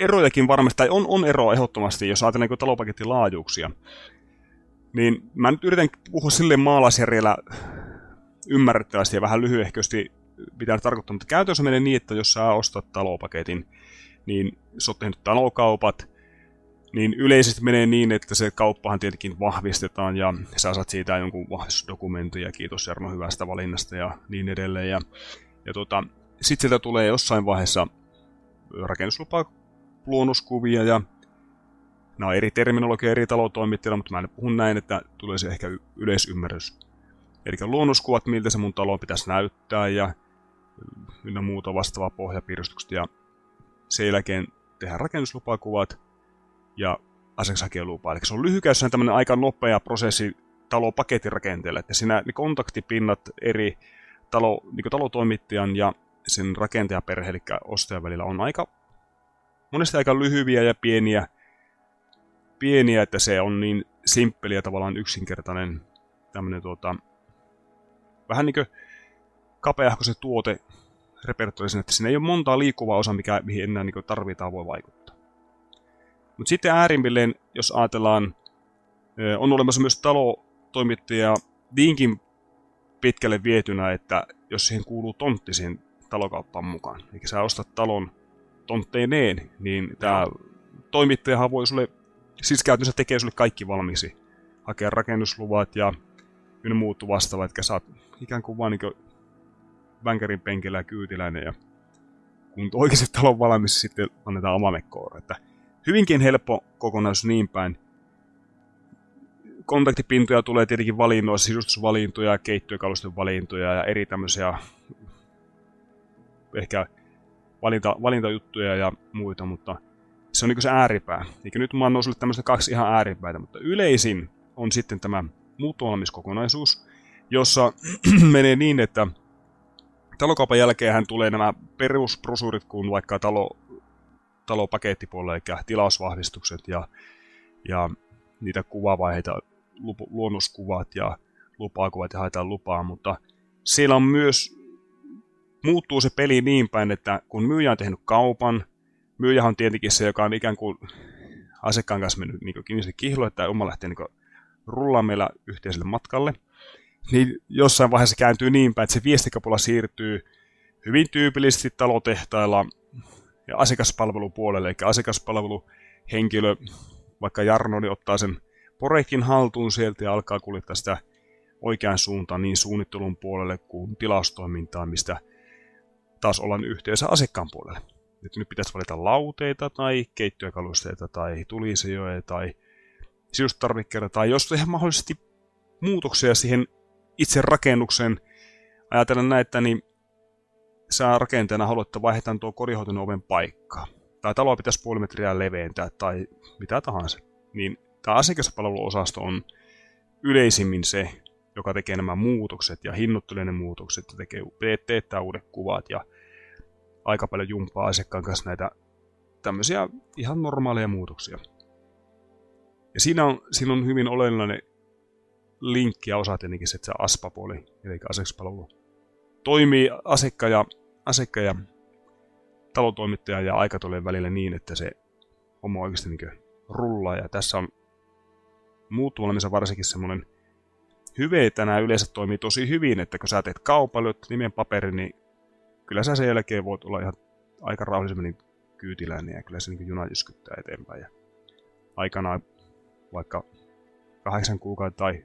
erojakin varmasti, tai on, on eroa ehdottomasti, jos ajatellaan niin talopaketin laajuuksia. Niin mä nyt yritän puhua silleen maalaisjärjellä ymmärrettävästi ja vähän lyhyehkösti, mitä tarkoittaa, mutta käytännössä menee niin, että jos sä ostat talopaketin, niin sä oot tehnyt talokaupat, niin yleisesti menee niin, että se kauppahan tietenkin vahvistetaan ja sä saat siitä jonkun vahvistusdokumentin ja kiitos Jarno hyvästä valinnasta ja niin edelleen. Ja, ja tota, sitten sieltä tulee jossain vaiheessa rakennuslupa luonnoskuvia ja nämä on eri terminologia eri talotoimittajilla, mutta mä en puhu näin, että tulee se ehkä yleisymmärrys. Eli luonnoskuvat, miltä se mun talo pitäisi näyttää ja ynnä muuta vastaavaa pohjapiirustukset ja sen jälkeen tehdään rakennuslupakuvat ja asiakashakijalupa. Eli se on lyhykäisyydessään tämmöinen aika nopea prosessi talopaketin rakenteelle, että siinä ne kontaktipinnat eri talo, niin talotoimittajan ja sen rakentajaperhe, eli ostajan välillä on aika monesti aika lyhyviä ja pieniä, pieniä, että se on niin simppeli ja tavallaan yksinkertainen tämmöinen tuota, vähän niin kuin kapeahko se tuote repertoisi, että siinä ei ole montaa liikkuvaa osaa, mikä, mihin enää niin tarvitaan voi vaikuttaa. Mutta sitten äärimmilleen, jos ajatellaan, on olemassa myös talotoimittaja niinkin pitkälle vietynä, että jos siihen kuuluu tontti siihen talokauppaan mukaan, eli sä ostat talon tontteineen, niin tämä toimittajahan voi sulle, siis käytännössä tekee sulle kaikki valmiiksi. Hakea rakennusluvat ja ynnä muut vastaavat, että saat ikään kuin vaan niin vänkärin penkillä ja kyytiläinen ja kun oikeasti talo on valmis, sitten annetaan amamekkoon. Että hyvinkin helppo kokonaisuus niin päin. Kontaktipintoja tulee tietenkin valinnoissa, sisustusvalintoja, keittiökalusten valintoja ja eri tämmöisiä ehkä valinta, valintajuttuja ja muita, mutta se on niin se ääripää. Eikä nyt mä oon noussut tämmöistä kaksi ihan ääripäitä, mutta yleisin on sitten tämä muuttuvalmiskokonaisuus, jossa menee niin, että talokaupan jälkeen tulee nämä perusprosuurit, kun vaikka talo, talopakettipuolelle, eli tilausvahvistukset ja, ja niitä kuvavaiheita, luonnoskuvat ja lupaakuvat ja haetaan lupaa, mutta siellä on myös, muuttuu se peli niin päin, että kun myyjä on tehnyt kaupan, myyjä on tietenkin se, joka on ikään kuin asiakkaan kanssa mennyt niin kihlo, että oma lähtee niin rullaamaan meillä yhteiselle matkalle, niin jossain vaiheessa kääntyy niin päin, että se viestikapula siirtyy hyvin tyypillisesti talotehtailla ja asiakaspalvelupuolelle, eli asiakaspalveluhenkilö, vaikka Jarno, niin ottaa sen projektin haltuun sieltä ja alkaa kuljettaa sitä oikeaan suuntaan niin suunnittelun puolelle kuin tilaustoimintaan, mistä taas ollaan yhteydessä asiakkaan puolelle. Että nyt pitäisi valita lauteita tai keittiökalusteita tai tulisejoja tai sisustarvikkeita tai jos tehdään mahdollisesti muutoksia siihen itse rakennuksen. Ajatellaan näitä, niin sä rakenteena haluat, että vaihdetaan tuo korihoitunut oven paikkaa. Tai taloa pitäisi puoli metriä leventää tai mitä tahansa. Niin tämä asiakaspalveluosasto on yleisimmin se, joka tekee nämä muutokset ja hinnoittelee ne muutokset ja tekee, teettää uudet kuvat ja aika paljon jumpaa asiakkaan kanssa näitä tämmöisiä ihan normaaleja muutoksia. Ja siinä on, siinä on hyvin oleellinen linkki ja osa tietenkin se, että se ASPA-puoli, eli asiakaspalvelu, toimii asekka ja, asekka ja talotoimittaja ja aikataulujen välillä niin, että se homma oikeasti niin rullaa. Ja tässä on muuttuvalmissa varsinkin semmoinen hyve, että nämä yleensä toimii tosi hyvin, että kun sä teet kaupan, nimen paperi, niin kyllä sä sen jälkeen voit olla ihan aika rauhallisemmin kyytiläinen ja kyllä se niin juna jyskyttää eteenpäin. Ja aikanaan vaikka kahdeksan kuukautta tai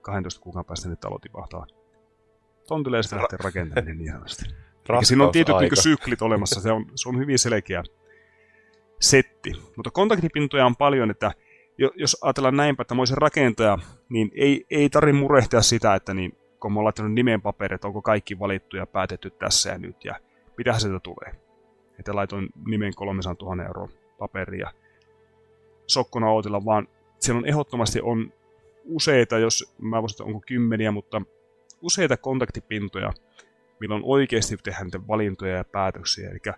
12 kuukauden päästä niin talo tipahtaa tontille ja sitten lähtee rakentamaan niin ihanasti. Siinä on tietyt niin syklit olemassa, se on, se on hyvin selkeä setti. Mutta kontaktipintoja on paljon, että jos ajatellaan näinpä, että mä olisin rakentaja, niin ei, ei tarvitse murehtia sitä, että niin, kun mä oon laittanut nimen paperit, onko kaikki valittu ja päätetty tässä ja nyt, ja mitä sieltä tulee. Että laitoin nimen 300 000 euroa paperia sokkona ootella, vaan siellä on ehdottomasti on useita, jos mä voisin, onko kymmeniä, mutta useita kontaktipintoja, milloin oikeasti tehdään niitä valintoja ja päätöksiä. Eli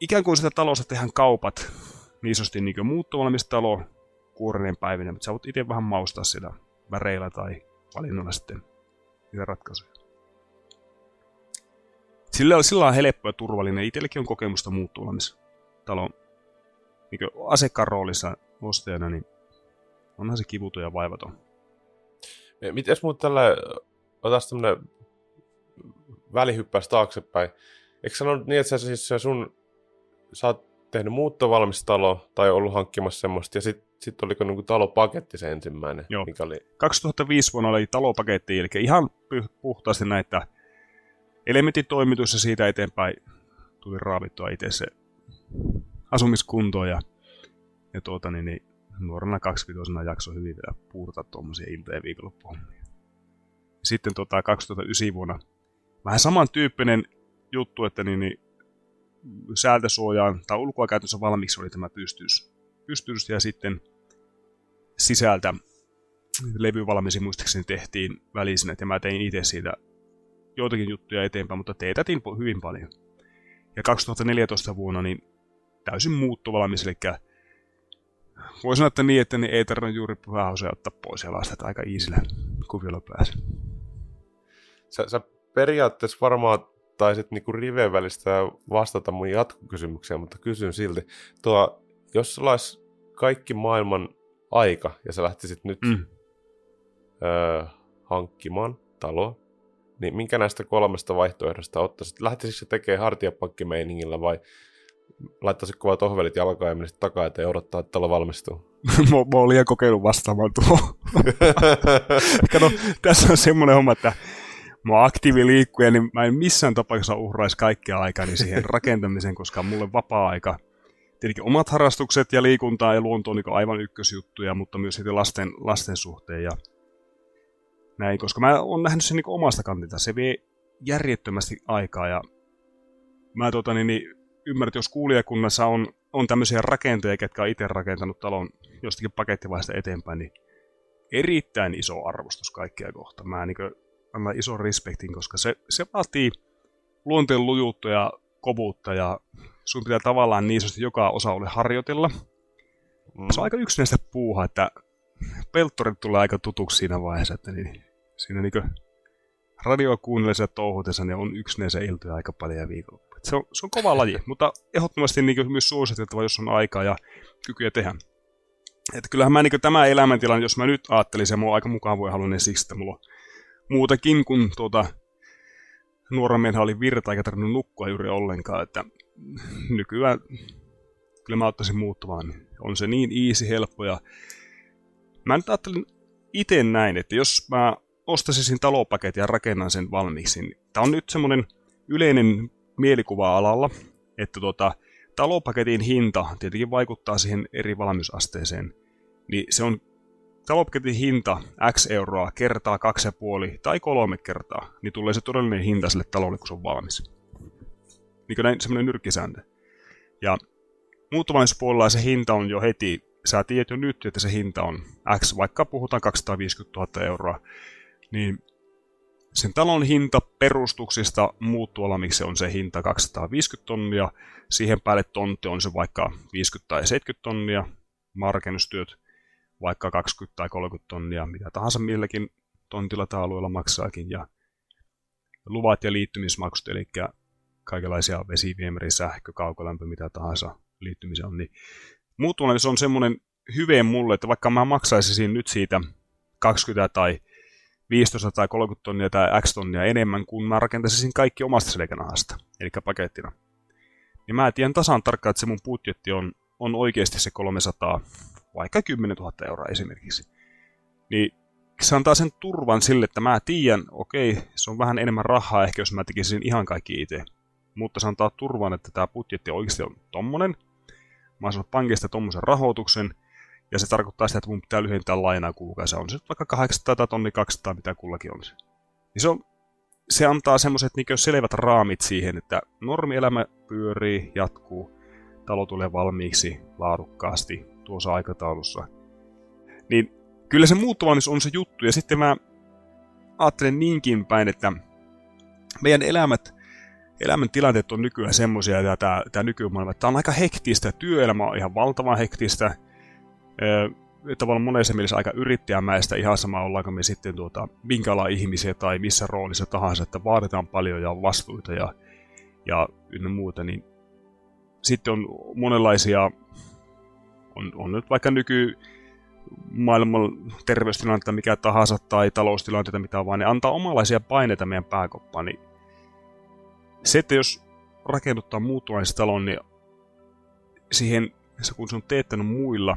ikään kuin sitä talosta tehdään kaupat, niin sanotusti niin muuttovalmis talo kuureneen päivinä, mutta sä voit itse vähän maustaa sitä väreillä tai valinnolla sitten niitä ratkaisuja. Sillä, sillä on helppo ja turvallinen. Itsellekin on kokemusta muuttuvalmis talon niin asiakkaan roolissa ostajana, niin onhan se kivuton ja vaivaton. Mites muut tällä, otas tämmönen välihyppäys taaksepäin. Eikö sanonut niin, että sä, siis sun, sä oot tehnyt muuttovalmistalo tai ollut hankkimassa semmoista, ja sitten sit oliko niinku talopaketti se ensimmäinen? Joo. Mikä oli... 2005 vuonna oli talopaketti, eli ihan puhtaasti näitä elementitoimitus ja siitä eteenpäin tuli raavittua itse se asumiskunto ja, ja tuota, niin, niin nuorena 20 jakso hyvin vielä puurta tuommoisia ilta- ja viikonloppuhommia. Sitten tota, 2009 vuonna vähän samantyyppinen juttu, että niin, niin säältösuojaan tai ulkoa käytössä valmiiksi oli tämä pystyys. pystyys ja sitten sisältä levyvalmisi muistaakseni tehtiin välisenä, ja mä tein itse siitä joitakin juttuja eteenpäin, mutta teetätin hyvin paljon. Ja 2014 vuonna niin täysin muuttuvalmis, eli voi sanoa, että niin, että niin ei tarvitse juuri pyhähausia ottaa pois ja lastata aika iisillä kuviolla päässä. sä, sä periaatteessa varmaan taisit niinku riveen välistä vastata mun jatkokysymykseen, mutta kysyn silti. Tuo, jos sulla olisi kaikki maailman aika ja sä lähtisit nyt mm. öö, hankkimaan taloa, niin minkä näistä kolmesta vaihtoehdosta ottaisit? Lähtisikö se tekemään hartiapankkimeiningillä vai laittaisitko vaan tohvelit jalkaan ja menisit takaa ja odottaa, että talo valmistuu? mä, mä olin liian kokeillut vastaamaan tuo. Kato, tässä on semmoinen homma, että oon aktiiviliikkuja, niin mä en missään tapauksessa uhraisi kaikkea aikani siihen rakentamiseen, koska mulle vapaa-aika, tietenkin omat harrastukset ja liikunta ja luonto on niin aivan ykkösjuttuja, mutta myös sitten lasten, lasten suhteen ja näin, koska mä oon nähnyt sen niin omasta kantilta. Se vie järjettömästi aikaa ja mä tota, niin, niin, ymmärrän, että jos kuulijakunnassa on, on tämmöisiä rakentajia, ketkä on itse rakentanut talon jostakin pakettivaiheesta eteenpäin, niin erittäin iso arvostus kaikkia kohta. Mä niin annan ison respektin, koska se, se vaatii luonteen lujuutta ja kovuutta ja sun pitää tavallaan niin sanotusti joka osa ole harjoitella. Mm. Se on aika yksinäistä puuhaa, että pelttorit tulee aika tutuksi siinä vaiheessa, että niin, siinä niin radioa kuunnellessa touhutessa niin on yksinäisiä iltoja aika paljon ja viikonloppuja. Se on, se on kova laji, mutta ehdottomasti niin myös suositeltava, jos on aikaa ja kykyä tehdä. Että kyllähän mä niin tämä elämäntilanne, jos mä nyt ajattelisin, mä oon aika mukaan voi halunnut siksi, että mulla on muutakin kuin tuota, nuoren miehen oli virta eikä tarvinnut nukkua juuri ollenkaan, että nykyään kyllä mä ottaisin muuttamaan. Niin on se niin easy, helppo ja mä nyt ajattelin itse näin, että jos mä ostaisin talopaketin ja rakennan sen valmiiksi, niin tämä on nyt semmoinen yleinen mielikuva alalla, että tuota, talopaketin hinta tietenkin vaikuttaa siihen eri valmiusasteeseen, niin se on talopaketin hinta X euroa kertaa kaksi ja puoli tai kolme kertaa, niin tulee se todellinen hinta sille talolle, kun se on valmis. Niin näin semmoinen nyrkkisääntö. Ja muuttuvaisuuspuolella se hinta on jo heti, sä tiedät jo nyt, että se hinta on X, vaikka puhutaan 250 000 euroa, niin sen talon hinta perustuksista muuttuu miksi on se hinta 250 tonnia, siihen päälle tontti on se vaikka 50 tai 70 tonnia, markennustyöt vaikka 20 tai 30 tonnia, mitä tahansa milläkin tontilla tai alueella maksaakin, ja luvat ja liittymismaksut, eli kaikenlaisia vesiviemäri, sähkö, kaukolämpö, mitä tahansa liittymisiä on, niin muuttuvainen se on semmoinen hyveen mulle, että vaikka mä maksaisin nyt siitä 20 tai 15 tai 30 tonnia tai X tonnia enemmän, kuin mä rakentaisin kaikki omasta selkänahasta, eli pakettina. Niin mä tiedän tasan tarkkaan, että se mun budjetti on, on oikeasti se 300 vaikka 10 000 euroa esimerkiksi, niin se antaa sen turvan sille, että mä tiedän, okei, se on vähän enemmän rahaa ehkä, jos mä tekisin ihan kaikki itse. Mutta se antaa turvan, että tämä budjetti oikeasti on tommonen. Mä oon pankista tommosen rahoituksen, ja se tarkoittaa sitä, että mun pitää lyhentää lainaa kuukausi. On se vaikka 800 tai tonni 200, mitä kullakin on. Niin se, on, se antaa semmoiset niin selvät raamit siihen, että normielämä pyörii, jatkuu, talo tulee valmiiksi laadukkaasti, tuossa aikataulussa. Niin kyllä se muuttuvaisuus on se juttu, ja sitten mä ajattelen niinkin päin, että meidän elämät, elämän tilanteet on nykyään semmoisia, ja tämä, tämä nykymaailma, että tämä on aika hektistä, työelämä on ihan valtavan hektistä, tavallaan monessa mielessä aika yrittäjämäistä, ihan sama ollaanko me sitten tuota, minkä ihmisiä tai missä roolissa tahansa, että vaaditaan paljon ja vastuuta ja, ja ynnä muuta, niin sitten on monenlaisia on, on nyt vaikka nyky maailman terveystilannetta mikä tahansa tai taloustilanteita mitä vaan, ne antaa omanlaisia paineita meidän pääkoppaan, niin se, että jos rakennuttaa talon, niin siihen, kun se on teettänyt muilla,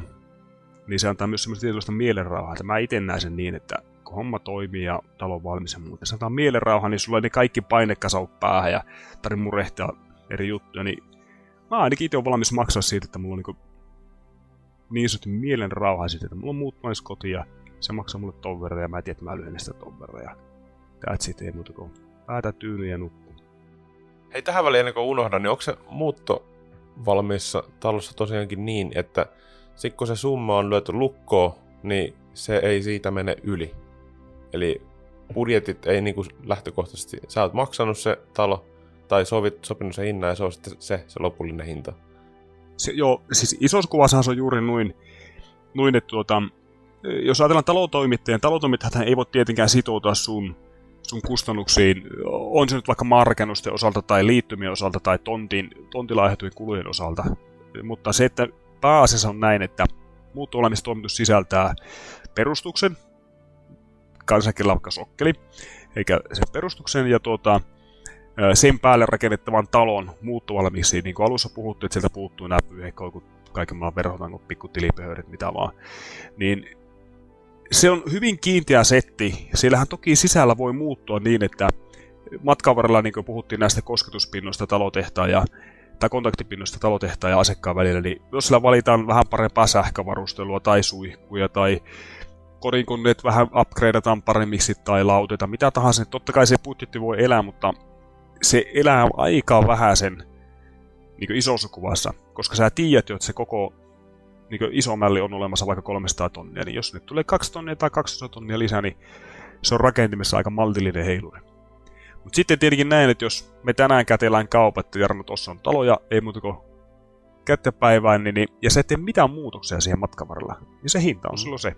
niin se antaa myös semmoista tietynlaista mielenrauhaa. Mä itse näen sen niin, että kun homma toimii ja talo on valmis ja muuta, se antaa mielenrauhaa, niin sulla ei ne kaikki paine kasau päähän ja tarvitse murehtia eri juttuja, niin mä ainakin itse olen valmis maksaa siitä, että mulla on niin niin sanottu mielen rauha siitä, että mulla on muuttumaiskoti ja se maksaa mulle ton verran ja mä tiedän, että mä lyhennän sitä ton verran ja that's it, ei muuta kuin päätä ja nukkuu. Hei, tähän väliin ennen kuin unohdan, niin onko se muutto valmiissa talossa tosiaankin niin, että sitten kun se summa on lyöty lukkoon, niin se ei siitä mene yli. Eli budjetit ei niinku lähtökohtaisesti, sä oot maksanut se talo, tai sovit, sopinut se hinnan, ja se on sitten se, se lopullinen hinta se, joo, siis isossa kuvassa se on juuri noin, noin että tuota, jos ajatellaan talotoimittajan, talotoimittajat ei voi tietenkään sitoutua sun, sun kustannuksiin, on se nyt vaikka markennusten osalta tai liittymien osalta tai tontin, tontilla aiheutuvien kulujen osalta. Mutta se, että pääasiassa on näin, että muuttovalmistoimitus sisältää perustuksen, kansankielellä vaikka sokkeli, eikä sen perustuksen ja tuota, sen päälle rakennettavan talon muuttovalmiiksi, niin kuin alussa puhuttiin, että sieltä puuttuu nämä pyyhekkoja, kaiken maailman verhotangot, pikku tilipöhörit, mitä vaan. Niin se on hyvin kiinteä setti. Siellähän toki sisällä voi muuttua niin, että matkan varrella, niin kuin puhuttiin näistä kosketuspinnoista talotehtaan ja tai kontaktipinnoista talotehtaan ja asekkaan välillä, niin jos sillä valitaan vähän parempaa sähkövarustelua tai suihkuja tai kodinkoneet vähän upgradeataan paremmiksi tai lauteita, mitä tahansa, niin totta kai se budjetti voi elää, mutta se elää aika vähän sen niin isossa kuvassa, koska sä tiedät jo, että se koko niin iso mälli on olemassa vaikka 300 tonnia, niin jos nyt tulee 2 tonnia tai 200 tonnia lisää, niin se on rakentimessa aika maltillinen heiluri. Mutta sitten tietenkin näin, että jos me tänään kätellään kaupat, että Jarno, tuossa on taloja, ei muuta kuin kättepäivään, niin, niin, ja se ei tee mitään muutoksia siihen matkan varrella, niin se hinta on mm. silloin se.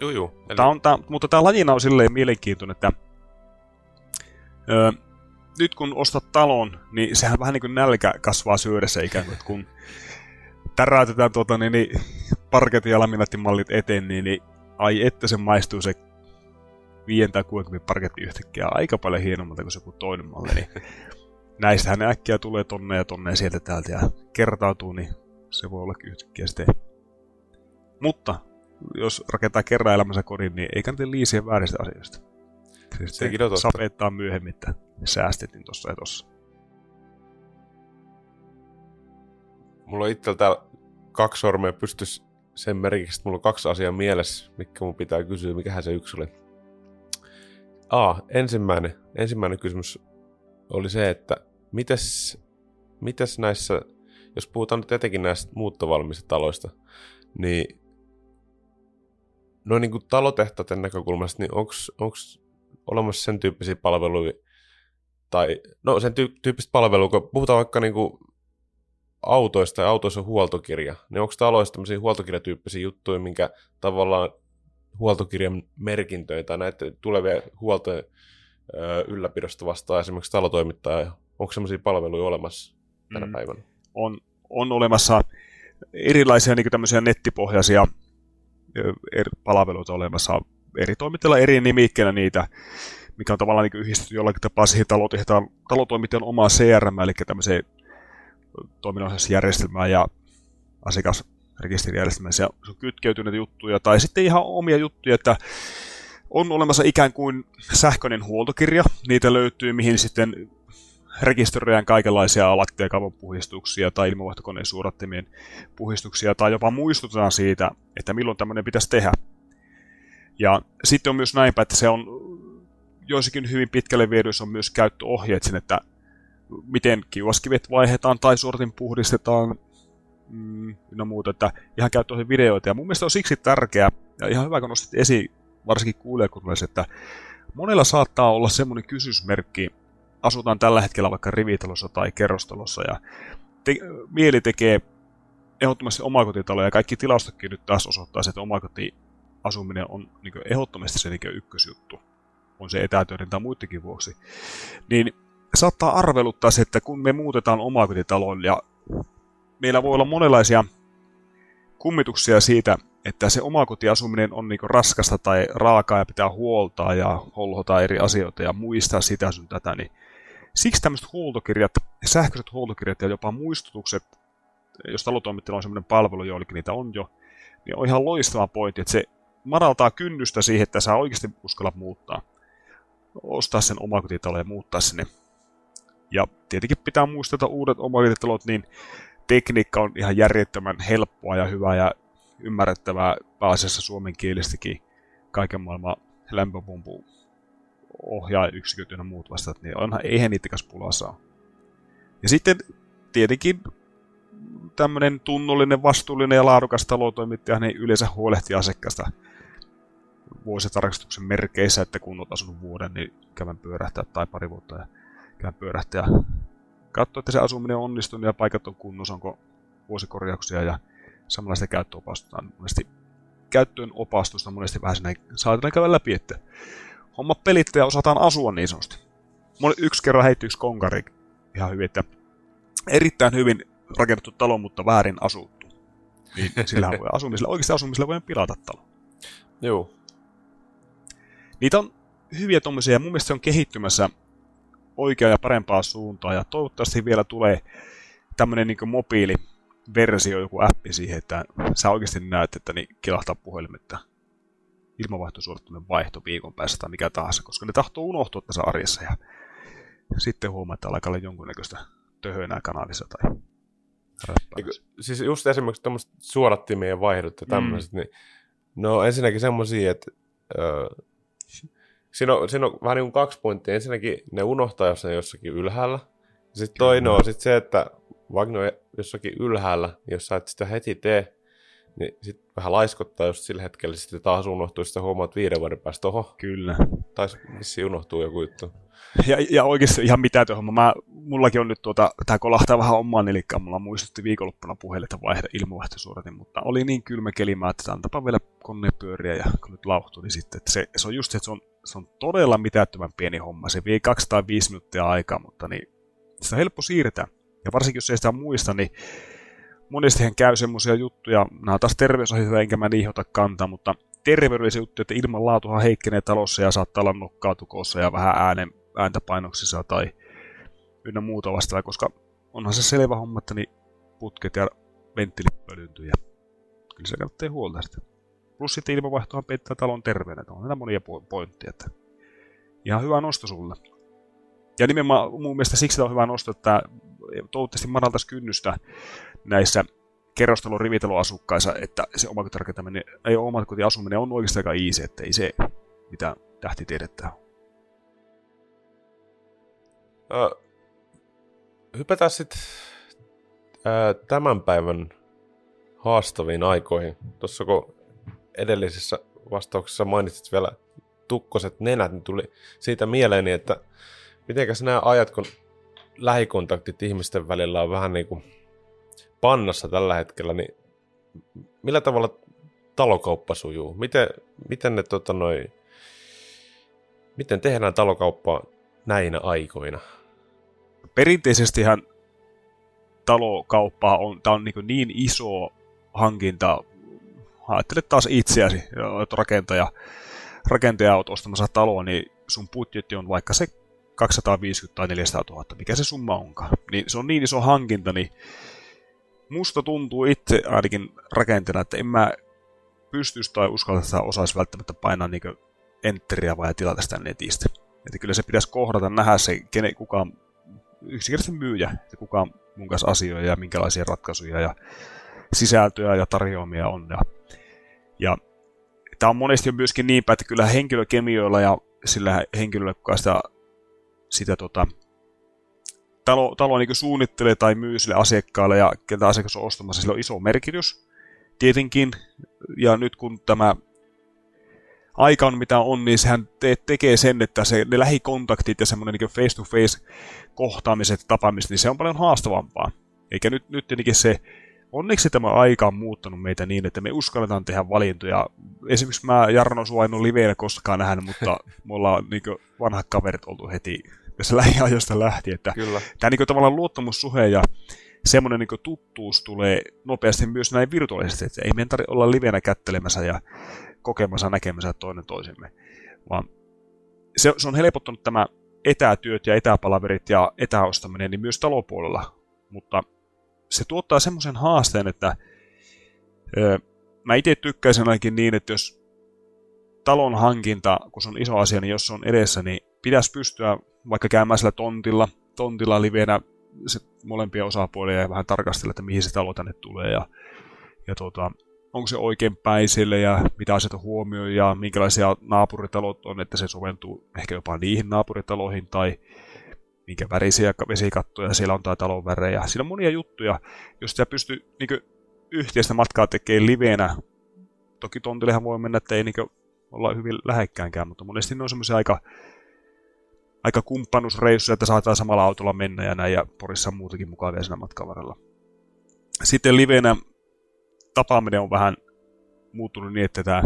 Joo, joo. Eli... Tää on, tää, mutta tämä lajina on silleen mielenkiintoinen, että öö, nyt kun ostat talon, niin sehän vähän niin kuin nälkä kasvaa syödessä ikään kuin, kun täräytetään tuota, niin, niin parketin ja laminaattimallit eteen, niin, niin ai että se maistuu se viien tai kuinka parketti yhtäkkiä aika paljon hienommalta kuin se joku toinen malli. Niin näistähän ne äkkiä tulee tonne ja tonne sieltä täältä ja kertautuu, niin se voi olla yhtäkkiä sitten. Mutta jos rakentaa kerran elämänsä kodin, niin ei kannata liisiä vääristä asioista. Siis Sekin on totta. Sapettaa säästettiin tuossa ja tuossa. Mulla on itsellä kaksi sormea pystys sen merkiksi, että mulla on kaksi asiaa mielessä, mikä mun pitää kysyä, mikähän se yksi oli. A, ensimmäinen, ensimmäinen kysymys oli se, että mites, mites näissä, jos puhutaan nyt etenkin näistä muuttovalmiista taloista, niin noin niin kuin talotehtaiden näkökulmasta, niin onko olemassa sen tyyppisiä palveluja, tai no sen tyy- tyyppistä palvelua, kun puhutaan vaikka niin kuin autoista ja autoissa huoltokirja, niin onko taloissa tämmöisiä huoltokirjatyyppisiä juttuja, minkä tavallaan huoltokirjan merkintöjä tai näitä tulevia huoltojen ylläpidosta vastaa esimerkiksi talotoimittaja, onko semmoisia palveluja olemassa tänä mm. päivänä? On, on olemassa erilaisia niin tämmöisiä nettipohjaisia er, palveluita olemassa eri toimittajilla eri nimikkeillä niitä, mikä on tavallaan niin yhdistetty jollakin tapaa siihen talotehtaan, talotoimittajan omaa CRM, eli tämmöiseen toiminnallisessa ja asiakasrekisterijärjestelmään. Se on kytkeytyneitä juttuja, tai sitten ihan omia juttuja, että on olemassa ikään kuin sähköinen huoltokirja. Niitä löytyy, mihin sitten rekisteröidään kaikenlaisia lattiakavon puhistuksia tai ilmavaihtokoneen suorattimien puhistuksia, tai jopa muistutetaan siitä, että milloin tämmöinen pitäisi tehdä. Ja sitten on myös näinpä, että se on joissakin hyvin pitkälle viedyissä on myös käyttöohjeet sen, että miten kiuaskivet vaihdetaan tai suoratin puhdistetaan, mm, no muuta, että ihan käyttöohje videoita. Ja mun mielestä on siksi tärkeää, ja ihan hyvä kun nostit esiin varsinkin kuulijakunnallisille, että monella saattaa olla semmoinen kysymysmerkki, asutaan tällä hetkellä vaikka rivitalossa tai kerrostalossa, ja te- mieli tekee ehdottomasti omakotitaloja, ja kaikki tilastokin nyt taas osoittaa, että omakotiasuminen on niin ehdottomasti se niin ykkösjuttu. On se etätöiden tai muidenkin vuoksi. Niin saattaa arveluttaa se, että kun me muutetaan omakotitaloon ja meillä voi olla monenlaisia kummituksia siitä, että se omakotiasuminen on niinku raskasta tai raakaa ja pitää huoltaa ja holhota eri asioita ja muistaa sitä sun tätä, niin siksi tämmöiset huoltokirjat, sähköiset huoltokirjat ja jopa muistutukset, jos talotoimittajalla on semmoinen palvelu, joillekin niitä on jo, niin on ihan loistava pointti, että se madaltaa kynnystä siihen, että sä oikeasti uskallat muuttaa. Ostaa sen omakotitalo ja muuttaa sinne. Ja tietenkin pitää muistaa, että uudet omakotitalot, niin tekniikka on ihan järjettömän helppoa ja hyvää ja ymmärrettävää pääasiassa suomenkielistäkin kaiken maailman lämpöpumpu ohjaajayksiköt ja muut vastaat, niin onhan, eihän niitäkäs pulaa saa. Ja sitten tietenkin tämmöinen tunnollinen, vastuullinen ja laadukas talotoimittaja niin yleensä huolehtii asiakkaasta vuositarkastuksen merkeissä, että kun olet asunut vuoden, niin kävän pyörähtää tai pari vuotta ja kävän pyörähtää ja katsoa, että se asuminen on onnistunut ja paikat on kunnossa, onko vuosikorjauksia ja samanlaista käyttöopastusta monesti käyttöön opastusta monesti vähän sinne saatellaan käydä läpi, että homma pelit ja osataan asua niin sanotusti. Mulla yksi kerran heitti yksi konkari ihan hyvin, että erittäin hyvin rakennettu talo, mutta väärin asuttu. Niin sillähän voi asumisella, oikeasti asumisella voi pilata talo. Joo. Niitä on hyviä tuommoisia, ja mun mielestä se on kehittymässä oikeaa ja parempaa suuntaa, ja toivottavasti vielä tulee tämmöinen niin mobiiliversio, joku appi siihen, että sä oikeasti näet, että niin kilahtaa puhelimetta ilmavaihtosuorittaminen vaihto viikon päästä tai mikä tahansa, koska ne tahtoo unohtua tässä arjessa ja sitten huomaa, että alkaa olla jonkunnäköistä töhönää kanavissa tai Eiku, siis just esimerkiksi tuommoiset suodattimien vaihdot ja tämmöiset, mm. niin no ensinnäkin semmoisia, että öö, siinä, on, siinä on vähän niin kuin kaksi pointtia. Ensinnäkin ne unohtaa, jos ne jossakin ylhäällä. Sitten toinen on sitten se, että vaikka ne on jossakin ylhäällä, niin jos sä et sitä heti tee, niin sitten vähän laiskottaa just sillä hetkellä, sitten taas unohtuu, sitten huomaat viiden vuoden päästä, oho. Kyllä. Tai missä unohtuu joku juttu. Ja, ja oikeasti ihan mitä tuohon. Mä, mullakin on nyt tuota, tää kolahtaa vähän omaan nelikkaan. Mulla muistutti viikonloppuna puheelle, että vaihda ilmavaihtosuoratin, mutta oli niin kylmä kelimä, että antapa vielä koneen pyöriä ja kun nyt lauhtui, niin sitten, että se, se on just se, että se on, se on todella mitättömän pieni homma. Se vie 205 minuuttia aikaa, mutta niin, sitä on helppo siirtää. Ja varsinkin jos ei sitä muista, niin monestihan käy semmoisia juttuja, nämä on taas terveysasioita, enkä mä niihin ota kantaa, mutta terveydellisiä juttuja, että ilmanlaatuhan heikkenee talossa ja saattaa olla nokkaa tukossa ja vähän äänen, ääntä painoksissa tai ynnä muuta vastaavaa, koska onhan se selvä homma, että niin putket ja venttilit pölyntyy ja kyllä se kannattaa huolta sitä. Plus sitten ilmanvaihtohan peittää talon terveyden, on näitä monia pointteja, että ihan hyvä nosto sulle. Ja nimenomaan mun mielestä siksi on hyvä nosto, että toivottavasti madaltaisi kynnystä näissä kerrostalon rivitaloasukkaissa, että se omakotirakentaminen, ei omakotiasuminen on oikeasti aika easy, että ei se mitä tähti tiedettä hypätään sitten tämän päivän haastaviin aikoihin. Tuossa kun edellisessä vastauksessa mainitsit vielä tukkoset nenät, niin tuli siitä mieleeni, että mitenkäs nämä ajat, kun lähikontaktit ihmisten välillä on vähän niin kuin pannassa tällä hetkellä, niin millä tavalla talokauppa sujuu? Miten, miten, ne, tota, noi, miten tehdään talokauppaa näinä aikoina? Perinteisestihän talokauppaa on, tämä on niin, niin iso hankinta, ajattele taas itseäsi, että rakentaja, rakentaja olet ostamassa taloa, niin sun budjetti on vaikka se 250 tai 400 000, mikä se summa onkaan. Niin se on niin iso hankinta, niin musta tuntuu itse ainakin rakenteena, että en mä pystyisi tai uskalla tai osaisi välttämättä painaa niin enteriä vai tilata sitä netistä. Että kyllä se pitäisi kohdata, nähdä se, kene, kuka yksinkertaisesti myyjä, että kuka mun kanssa asioja ja minkälaisia ratkaisuja ja sisältöä ja tarjoamia on. Ja, ja tämä on monesti myöskin niinpä, että kyllä henkilökemioilla ja sillä henkilöllä, kuka sitä, sitä tota, talo, talo niin suunnittelee tai myy sille asiakkaalle ja keltä asiakas on ostamassa, sillä on iso merkitys tietenkin. Ja nyt kun tämä aika on mitä on, niin sehän te- tekee sen, että se, ne lähikontaktit ja semmoinen niin face-to-face kohtaamiset, tapaamiset, niin se on paljon haastavampaa. Eikä nyt, nyt tietenkin se, onneksi tämä aika on muuttanut meitä niin, että me uskalletaan tehdä valintoja. Esimerkiksi mä Jarno sua en ole liveenä koskaan nähnyt, mutta me ollaan niin vanhat kaverit oltu heti tässä lähiajoista lähtien. Että Kyllä. Tämä niin tavallaan luottamussuhe ja semmoinen niin tuttuus tulee nopeasti myös näin virtuaalisesti, että ei meidän tarvitse olla livenä kättelemässä ja kokemassa näkemässä toinen toisemme. Vaan se, se on helpottanut tämä etätyöt ja etäpalaverit ja etäostaminen niin myös talopuolella, mutta se tuottaa semmoisen haasteen, että ö, mä itse tykkäisin ainakin niin, että jos talon hankinta, kun se on iso asia, niin jos se on edessä, niin pitäisi pystyä vaikka käymään sillä tontilla, tontilla livenä se molempia osapuolia ja vähän tarkastella, että mihin se talo tänne tulee ja, ja tuota, onko se oikein päiselle ja mitä asioita huomioi ja minkälaisia naapuritalot on, että se soveltuu ehkä jopa niihin naapuritaloihin tai minkä värisiä vesikattoja siellä on tai talon värejä. Siinä on monia juttuja, jos sitä pystyy niin yhteistä matkaa tekemään livenä. Toki tontillehan voi mennä, että ei niin olla hyvin lähekkäänkään, mutta monesti ne on semmoisia aika, aika kumppanusreissuja, että saattaa samalla autolla mennä ja näin, ja Porissa on muutakin mukavia siinä matkan varrella. Sitten livenä tapaaminen on vähän muuttunut niin, että tämä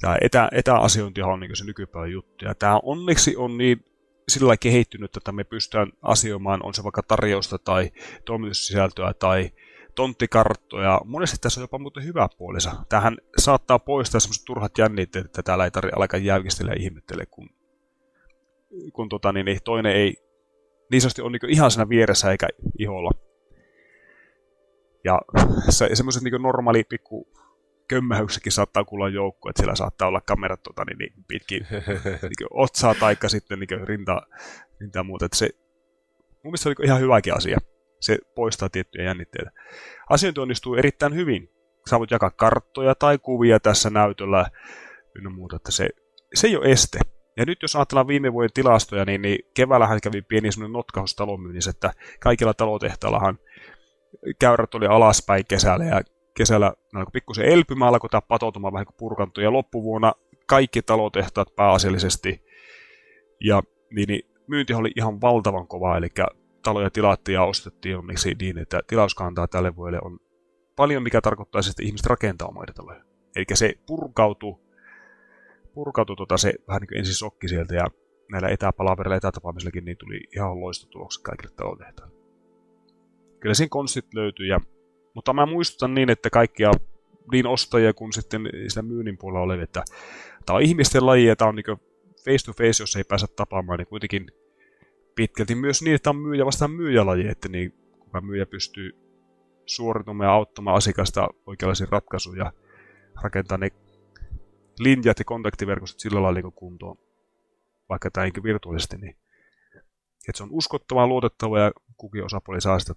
tämä etä, etäasiointihan on niin se nykypäivän juttu. Ja tämä onneksi on niin sillä kehittynyt, että me pystytään asioimaan, on se vaikka tarjousta tai toimitussisältöä tai tonttikarttoja. Monesti tässä on jopa muuten hyvä puolensa. Tähän saattaa poistaa semmoiset turhat jännitteet, että täällä ei tarvitse alkaa jäykistellä ja ihmettele, kun, kun tota, niin, niin toinen ei niin sanotusti on niin ihan siinä vieressä eikä iholla. Ja se, semmoiset niin normaali pikku kömmähyksetkin saattaa kuulla joukko, että siellä saattaa olla kamerat tota, niin, niin pitkin niin otsaa tai sitten niin rinta, rinta muuta. Että se, mun mielestä se oli ihan hyväkin asia. Se poistaa tiettyjä jännitteitä. Asiointi onnistuu erittäin hyvin. Sä voit jakaa karttoja tai kuvia tässä näytöllä ynnä muuta, että se, se ei ole este. Ja nyt jos ajatellaan viime vuoden tilastoja, niin, niin keväällähän kävi pieni semmoinen notkahus talonmyynnissä, että kaikilla talotehtaillahan käyrät oli alaspäin kesällä ja kesällä alkoi pikkusen elpymään, alkoi tämä patoutumaan vähän kuin purkantui ja loppuvuonna kaikki talotehtaat pääasiallisesti ja niin, niin myynti oli ihan valtavan kova, eli taloja tilattiin ja ostettiin onneksi niin, että tilauskantaa tälle vuodelle on paljon, mikä tarkoittaa että ihmiset rakentaa omaita taloja. Eli se purkautui purkautui tota se vähän niin kuin ensin sokki sieltä ja näillä etäpalaverilla etätapaamisillakin niin tuli ihan loistotulokset kaikille talotehtaille. Kyllä siinä konstit löytyy, ja, mutta mä muistutan niin, että kaikkia niin ostajia kuin sitten sitä myynnin puolella olevia, että tämä on ihmisten laji ja tämä on niin face to face, jos ei pääse tapaamaan, niin kuitenkin pitkälti myös niin, että on myyjä vastaan myyjälaji, että niin kuka myyjä pystyy suoritumaan ja auttamaan asiakasta oikeanlaisiin ratkaisuja ja rakentaa ne linjat ja kontaktiverkostot sillä lailla niin kuntoon, vaikka tämä virtuaalisesti, niin että se on uskottava, luotettava ja kukin osapuoli saa sitä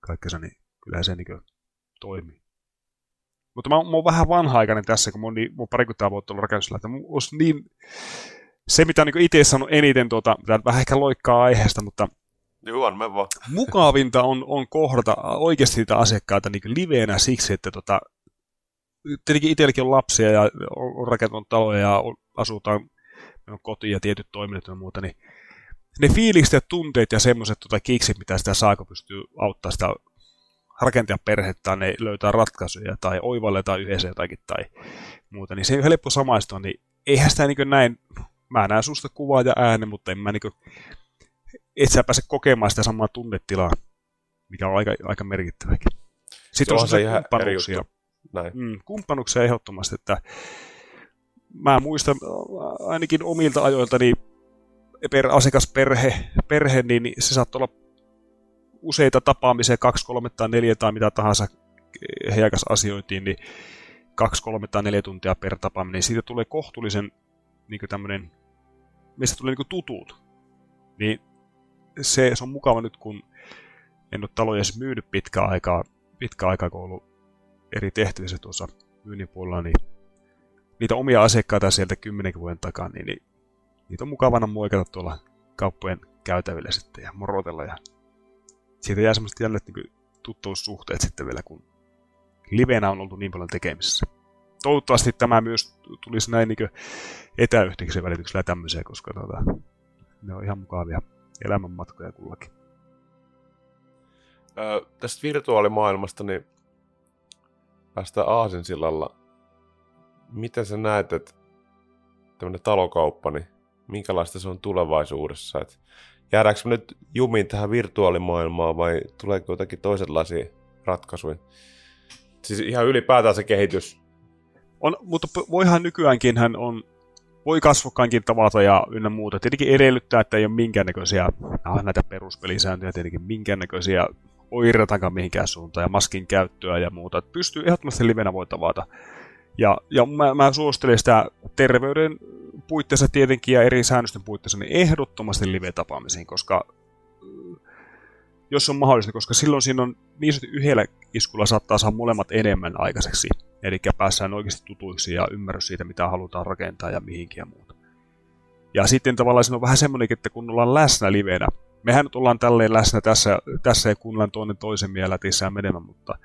kaikkensa, niin kyllähän se niin toimii. Mutta mä, mä oon vähän vanha-aikainen tässä, kun mä oon, niin, mä oon parikymmentä vuotta ollut rakennuksella, että mun niin, se, mitä niin itse sanonut eniten, tuota, vähän ehkä loikkaa aiheesta, mutta Joo, me vaan. mukavinta on, on kohdata oikeasti niitä asiakkaita niin liveenä siksi, että tota, tietenkin itselläkin on lapsia ja on rakentanut taloja ja asutaan on koti ja tietyt toiminnot ja muuta, niin ne fiilikset ja tunteet ja semmoiset tota, kiksit, mitä sitä saako pystyy auttaa sitä rakentajan perhettä, ne löytää ratkaisuja tai oivalletaan yhdessä jotakin tai muuta, niin se on helppo samaistua, niin eihän sitä niin näin, mä näen susta kuvaa ja ääni, mutta en mä niin kuin, et sä pääse kokemaan sitä samaa tunnetilaa, mikä on aika, aika merkittäväkin. Sitten se on, on se ihan juttu. Näin. Mm, kumppanuksia ehdottomasti, että mä muistan ainakin omilta ajoiltani per asiakasperhe, perhe, niin se saattoi olla useita tapaamisia, kaksi, kolme tai neljä tai mitä tahansa heijakas asiointiin, niin kaksi, kolme tai neljä tuntia per tapaaminen, niin siitä tulee kohtuullisen niin tämmöinen, mistä tulee niin tutut. Niin se, se, on mukava nyt, kun en ole taloja myynyt pitkään aikaa, pitkä aikaa, kun ollut eri tehtävissä tuossa myynnin puolella, niin niitä omia asiakkaita sieltä kymmenen vuoden takaa, niin, niin niitä on mukavana muokata tuolla kauppojen käytävillä sitten ja morotella. Ja siitä jää semmoista jännät niin tuttavuussuhteet sitten vielä, kun livenä on oltu niin paljon tekemisissä. Toivottavasti tämä myös tulisi näin niin etäyhteyksen välityksellä tämmöisiä, koska tuota, ne on ihan mukavia elämänmatkoja kullakin. Öö, tästä virtuaalimaailmasta, niin päästään Aasinsillalla. Miten sä näet, että tämmöinen talokauppa, niin minkälaista se on tulevaisuudessa? Et jäädäänkö me nyt jumiin tähän virtuaalimaailmaan vai tuleeko jotakin toisenlaisia ratkaisuja? Siis ihan ylipäätään se kehitys. On, mutta voihan nykyäänkin hän on, voi kasvokkainkin tavata ja ynnä muuta. Tietenkin edellyttää, että ei ole minkäännäköisiä ah, näitä peruspelisääntöjä, tietenkin minkäännäköisiä oiretakaan mihinkään suuntaan ja maskin käyttöä ja muuta. Että pystyy ehdottomasti livenä voi tavata. Ja, ja mä, mä suosittelen sitä terveyden puitteissa tietenkin ja eri säännösten puitteissa niin ehdottomasti live-tapaamisiin, koska jos on mahdollista, koska silloin siinä on niin sanotusti yhdellä iskulla saattaa saada molemmat enemmän aikaiseksi. Eli päässään oikeasti tutuiksi ja ymmärrys siitä, mitä halutaan rakentaa ja mihinkin ja muuta. Ja sitten tavallaan siinä on vähän semmoinen, että kun ollaan läsnä livenä, mehän nyt ollaan tälleen läsnä tässä, tässä ja kuunnellaan toinen toisen mieltä ja menemään, mutta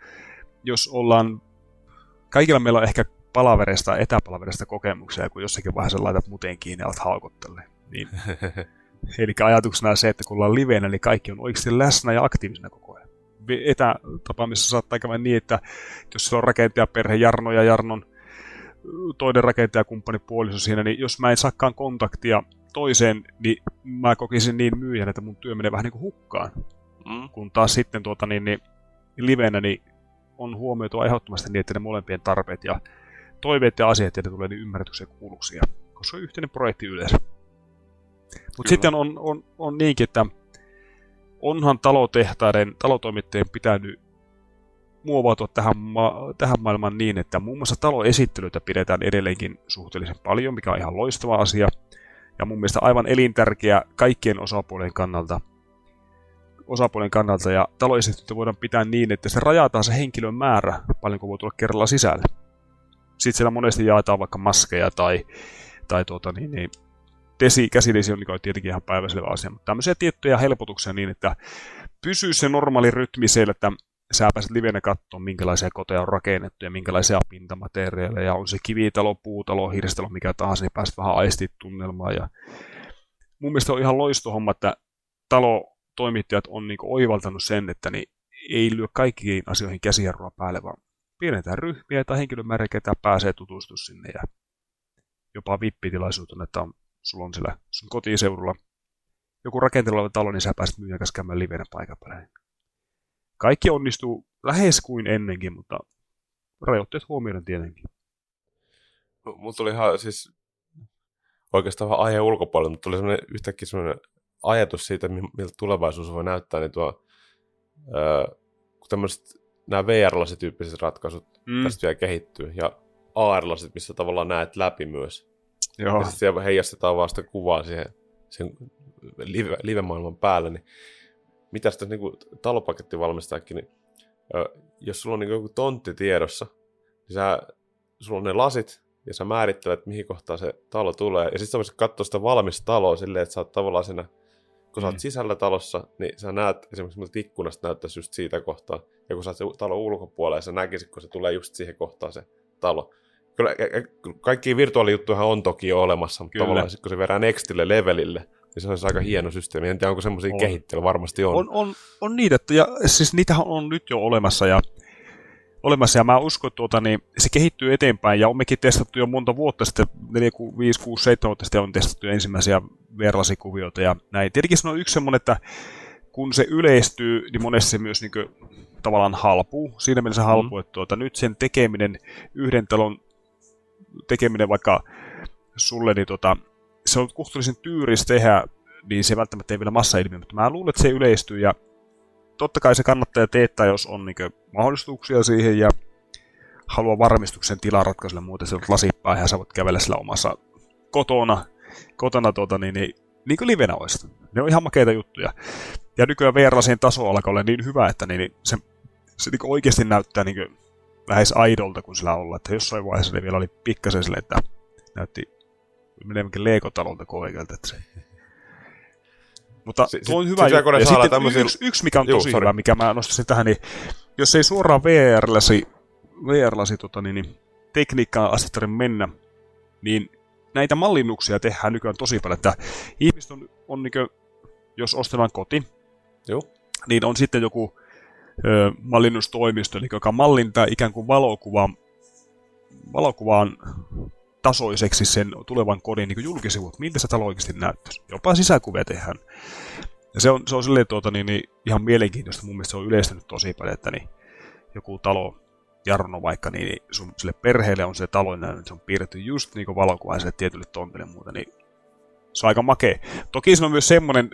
jos ollaan, kaikilla meillä on ehkä palaverista, etäpalaverista kokemuksia, kun jossakin vaiheessa laitat muteen kiinni ja alat haukottelemaan. Niin. Eli ajatuksena on se, että kun ollaan livenä, niin kaikki on oikeasti läsnä ja aktiivisena koko ajan. Etätapaamissa saattaa käydä niin, että jos siellä on rakentajaperhe Jarno ja Jarnon toinen rakentajakumppani puoliso siinä, niin jos mä en saakaan kontaktia toiseen, niin mä kokisin niin myyjän, että mun työ menee vähän niin kuin hukkaan. Mm. Kun taas sitten tuota, niin, niin, livenä niin on huomioitu ehdottomasti niin, että ne molempien tarpeet ja toiveet ja asiat, ja ne tulee niin ymmärretyksi ja kuulluksi, koska se on yhteinen projekti yleensä. Mutta sitten on, on, on niinkin, että onhan talotehtaiden, talotoimittajien pitänyt muovautua tähän, ma- tähän maailmaan niin, että muun muassa taloesittelyitä pidetään edelleenkin suhteellisen paljon, mikä on ihan loistava asia. Ja mun mielestä aivan elintärkeä kaikkien osapuolien kannalta. Osapuolen kannalta ja taloesittelyitä voidaan pitää niin, että se rajataan se henkilön määrä, paljonko voi tulla kerralla sisälle. Sitten siellä monesti jaetaan vaikka maskeja tai, tai tuota, niin, niin, desi, käsidesi on tietenkin ihan päiväselvä asia, mutta tämmöisiä tiettyjä helpotuksia niin, että pysyy se normaali rytmi siellä, että sä pääset livenä katsoa, minkälaisia koteja on rakennettu ja minkälaisia pintamateriaaleja, on se kivitalo, puutalo, hirstalo, mikä tahansa, niin pääset vähän aistit tunnelmaa. Ja mun mielestä on ihan loistohomma, että talotoimittajat on niin oivaltanut sen, että niin ei lyö kaikkiin asioihin käsijarrua päälle, vaan pienetään ryhmiä tai henkilömäärä, ketä pääsee tutustua sinne ja jopa vippitilaisuutena, että on, sulla on siellä sun kotiseudulla joku rakenteleva talo, niin sä pääset myyjän kanssa käymään livenä paikan kaikki onnistuu lähes kuin ennenkin, mutta rajoitteet huomioiden tietenkin. Mulla tuli ihan siis oikeastaan vähän aiheen ulkopuolella, mutta tuli semmoinen, yhtäkkiä semmoinen ajatus siitä, miltä tulevaisuus voi näyttää, niin tuo, ää, kun tämmöiset nämä VR-lasit tyyppiset ratkaisut mm. tästä vielä kehittyy, ja AR-lasit, missä tavallaan näet läpi myös. Joo. Ja sitten heijastetaan vaan sitä kuvaa siihen sen live, live-maailman päälle, niin mitä sitten niin talopakettivalmistajakin, niin ö, jos sulla on niin joku tontti tiedossa, niin sä, sulla on ne lasit, ja sä määrittelet, mihin kohtaan se talo tulee. Ja sitten sä voisit katsoa sitä valmista taloa silleen, että sä oot tavallaan siinä, kun sä oot mm. sisällä talossa, niin sä näet esimerkiksi miltä ikkunasta näyttäisi just siitä kohtaa. Ja kun sä oot talon ulkopuolella, ja sä näkisit, kun se tulee just siihen kohtaan se talo. Kyllä, kaikki virtuaalijuttuja on toki jo olemassa, mutta Kyllä. tavallaan sit, kun se verää nextille levelille, niin se olisi aika hieno systeemi. En tiedä, onko semmoisia kehittelyä, varmasti on. On, on, on niitä, ja siis niitähän on nyt jo olemassa, ja olemassa, ja mä uskon, että tuota, niin se kehittyy eteenpäin, ja mekin testattu jo monta vuotta sitten, 4, 5, 6, 7 vuotta sitten on testattu ensimmäisiä verlasikuvioita, ja näin. Tietenkin se on yksi semmoinen, että kun se yleistyy, niin monesti se myös niin kuin, tavallaan halpuu, siinä mielessä halpuu, mm. että tuota, nyt sen tekeminen, yhden talon tekeminen vaikka sulle, niin tuota, se on kohtuullisen tyyris tehdä, niin se välttämättä ei vielä massailmiö, mutta mä luulen, että se yleistyy ja totta kai se kannattaa teettää, jos on niin mahdollisuuksia siihen ja haluaa varmistuksen tilaratkaisulle muuten se lasipää ja sä voit kävellä sillä omassa kotona, kotona tuota, niin, niin, niin kuin livenä olisi. Ne on ihan makeita juttuja. Ja nykyään VR-lasien taso alkaa olla niin hyvä, että niin, niin se, se niin oikeasti näyttää niin lähes aidolta, kun sillä olla. Että jossain vaiheessa ne vielä oli pikkasen sille, että näytti meneekin Lego-talolta kovekelta. Että se... Mutta tuo on hyvä. juttu. ja sitten tämmöisiä... yksi, yksi, mikä on Juu, tosi sorry. hyvä, mikä mä nostaisin tähän, niin jos ei suoraan VR-lasi, VR-lasi tota, niin, niin, tekniikkaan asti mennä, niin näitä mallinnuksia tehdään nykyään tosi paljon, että ihmiset on, on niin kuin, jos ostetaan koti, Joo. niin on sitten joku ö, mallinnustoimisto, eli joka mallintaa ikään kuin valokuvaan, valokuvaan tasoiseksi sen tulevan kodin niin julkisivut, miltä se talo oikeasti näyttäisi. Jopa sisäkuvia tehdään. Ja se on, se on silleen, tuota, niin, niin, ihan mielenkiintoista. Mun mielestä se on yleistynyt tosi paljon, että niin, joku talo, Jarno vaikka, niin, niin sun, sille perheelle on se talo, niin se on piirretty just niin valokuvaiselle tietylle tontille muuta, niin se on aika makea. Toki se on myös semmoinen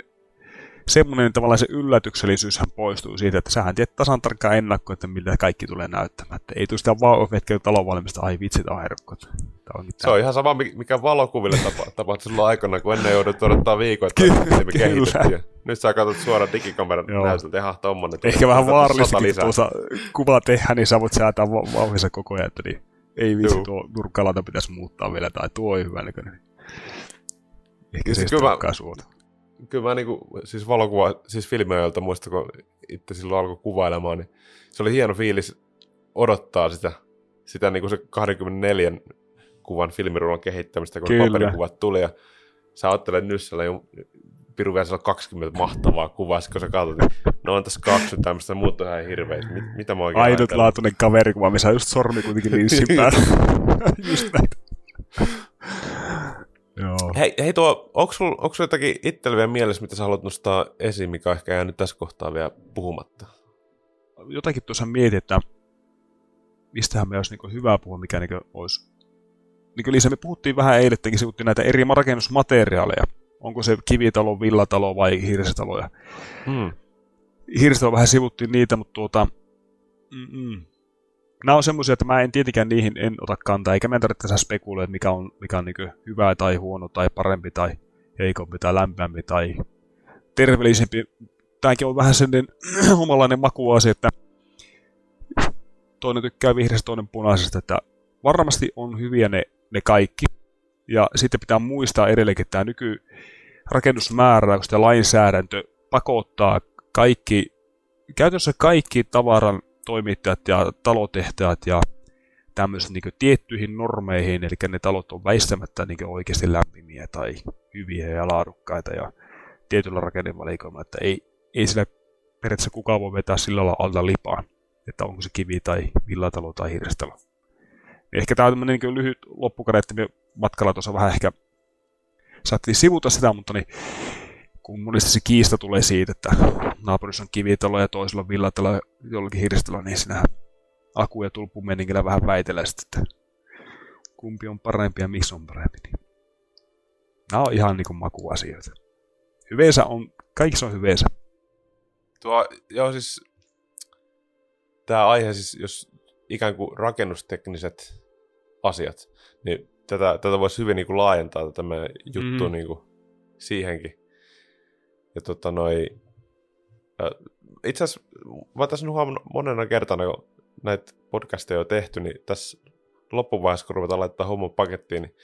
semmoinen tavallaan se yllätyksellisyyshän poistuu siitä, että sähän tiedät tasan tarkkaan ennakko, että miltä kaikki tulee näyttämään. Että ei tule sitä vaan hetken talon valmista, ai vitsit, on. Se on ihan sama, mikä valokuville tapa, tapahtui silloin aikana, kun ennen joudut odottaa viikon, että me kehitettiin. Nyt sä katsot suoraan digikameran näytöltä, ihan tommonen. Ehkä vähän vaarallisesti tuossa kuva tehdä, niin sä voit säätää vauhissa koko ajan, että niin ei vitsi, Juu. tuo nurkkalanta pitäisi muuttaa vielä, tai tuo ei hyvä näköinen. Ehkä se ei kyllä, suota kyllä mä niinku, siis valokuva, siis filmiajoilta muista, kun itse silloin alkoi kuvailemaan, niin se oli hieno fiilis odottaa sitä, sitä niinku se 24 kuvan filmirullan kehittämistä, kun kyllä. paperikuvat tuli, ja sä ajattelet Nyssällä jo piru vielä 20 mahtavaa kuvaa, kun sä katsot, niin no on tässä kaksi tämmöistä, muut on ihan hirveitä. Mit, mitä mä oikein Ainutlaatuinen kaveri, kun mä missä just sormi kuitenkin linssin päällä. just näitä. Hei, hei tuo, onko sulla, sulla jotakin itsellä vielä mielessä, mitä sä haluat nostaa esiin, mikä on ehkä jäänyt tässä kohtaa vielä puhumatta? Jotakin tuossa mietin, että mistähän me olisi niin hyvä puhua, mikä niin olisi... Niin kuin Liisa, me puhuttiin vähän eilettenkin, sivuttiin näitä eri rakennusmateriaaleja. Onko se kivitalo, villatalo vai hirsitalo. Hmm. Hirsitalo vähän sivuttiin niitä, mutta tuota... Mm-mm nämä on semmoisia, että mä en tietenkään niihin en ota kantaa, eikä meidän tarvitse spekuloida, mikä on, mikä on niin hyvä tai huono tai parempi tai heikompi tai lämpimämpi tai terveellisempi. Tämäkin on vähän sellainen omanlainen makuasia, että toinen tykkää vihreästä, toinen punaisesta, että varmasti on hyviä ne, ne kaikki. Ja sitten pitää muistaa edelleenkin, tämä nyky rakennusmääräys ja lainsäädäntö pakottaa kaikki, käytännössä kaikki tavaran toimittajat ja talotehtäjät ja tämmöiset niin tiettyihin normeihin, eli ne talot on väistämättä niin oikeasti lämpimiä tai hyviä ja laadukkaita ja tietyllä rakennevalikoimalla, että ei, ei sillä periaatteessa kukaan voi vetää sillä lailla alta lipaan, että onko se kivi tai villatalo tai hirsitalo. Ehkä tämä on tämmöinen niin lyhyt loppukade, että me matkalla tuossa vähän ehkä saatiin sivuta sitä, mutta niin kun monesti se kiista tulee siitä, että naapurissa on kivitalo ja toisella on villatalo ja jollakin hirstalo, niin sinä aku- ja tulppumeningillä vähän väitellä sitten, että kumpi on parempi ja missä on parempi. Niin. Nämä on ihan niin makuasioita. Hyveensä on, kaikissa on hyveensä. Tuo, joo siis, tämä aihe siis, jos ikään kuin rakennustekniset asiat, niin tätä, tätä voisi hyvin niin kuin laajentaa tätä meidän juttua mm. niin kuin siihenkin. Ja tota noi, itse asiassa mä tässä huomannut monena kertana, kun näitä podcasteja on tehty, niin tässä loppuvaiheessa, kun ruvetaan laittaa homman pakettiin, niin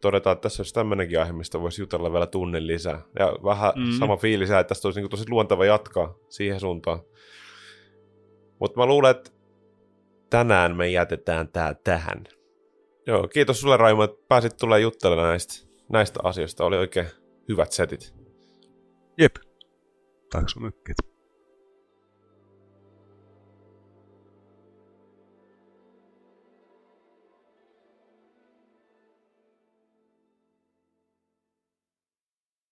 todetaan, että tässä olisi tämmöinenkin aihe, mistä voisi jutella vielä tunnin lisää. Ja vähän mm. sama fiilis, että tästä olisi niin tosi luonteva jatkaa siihen suuntaan. Mutta mä luulen, että tänään me jätetään tää tähän. Joo, kiitos sulle Raimo, että pääsit tulemaan juttelemaan näistä, näistä asioista. Oli oikein hyvät setit. Jep. Tack.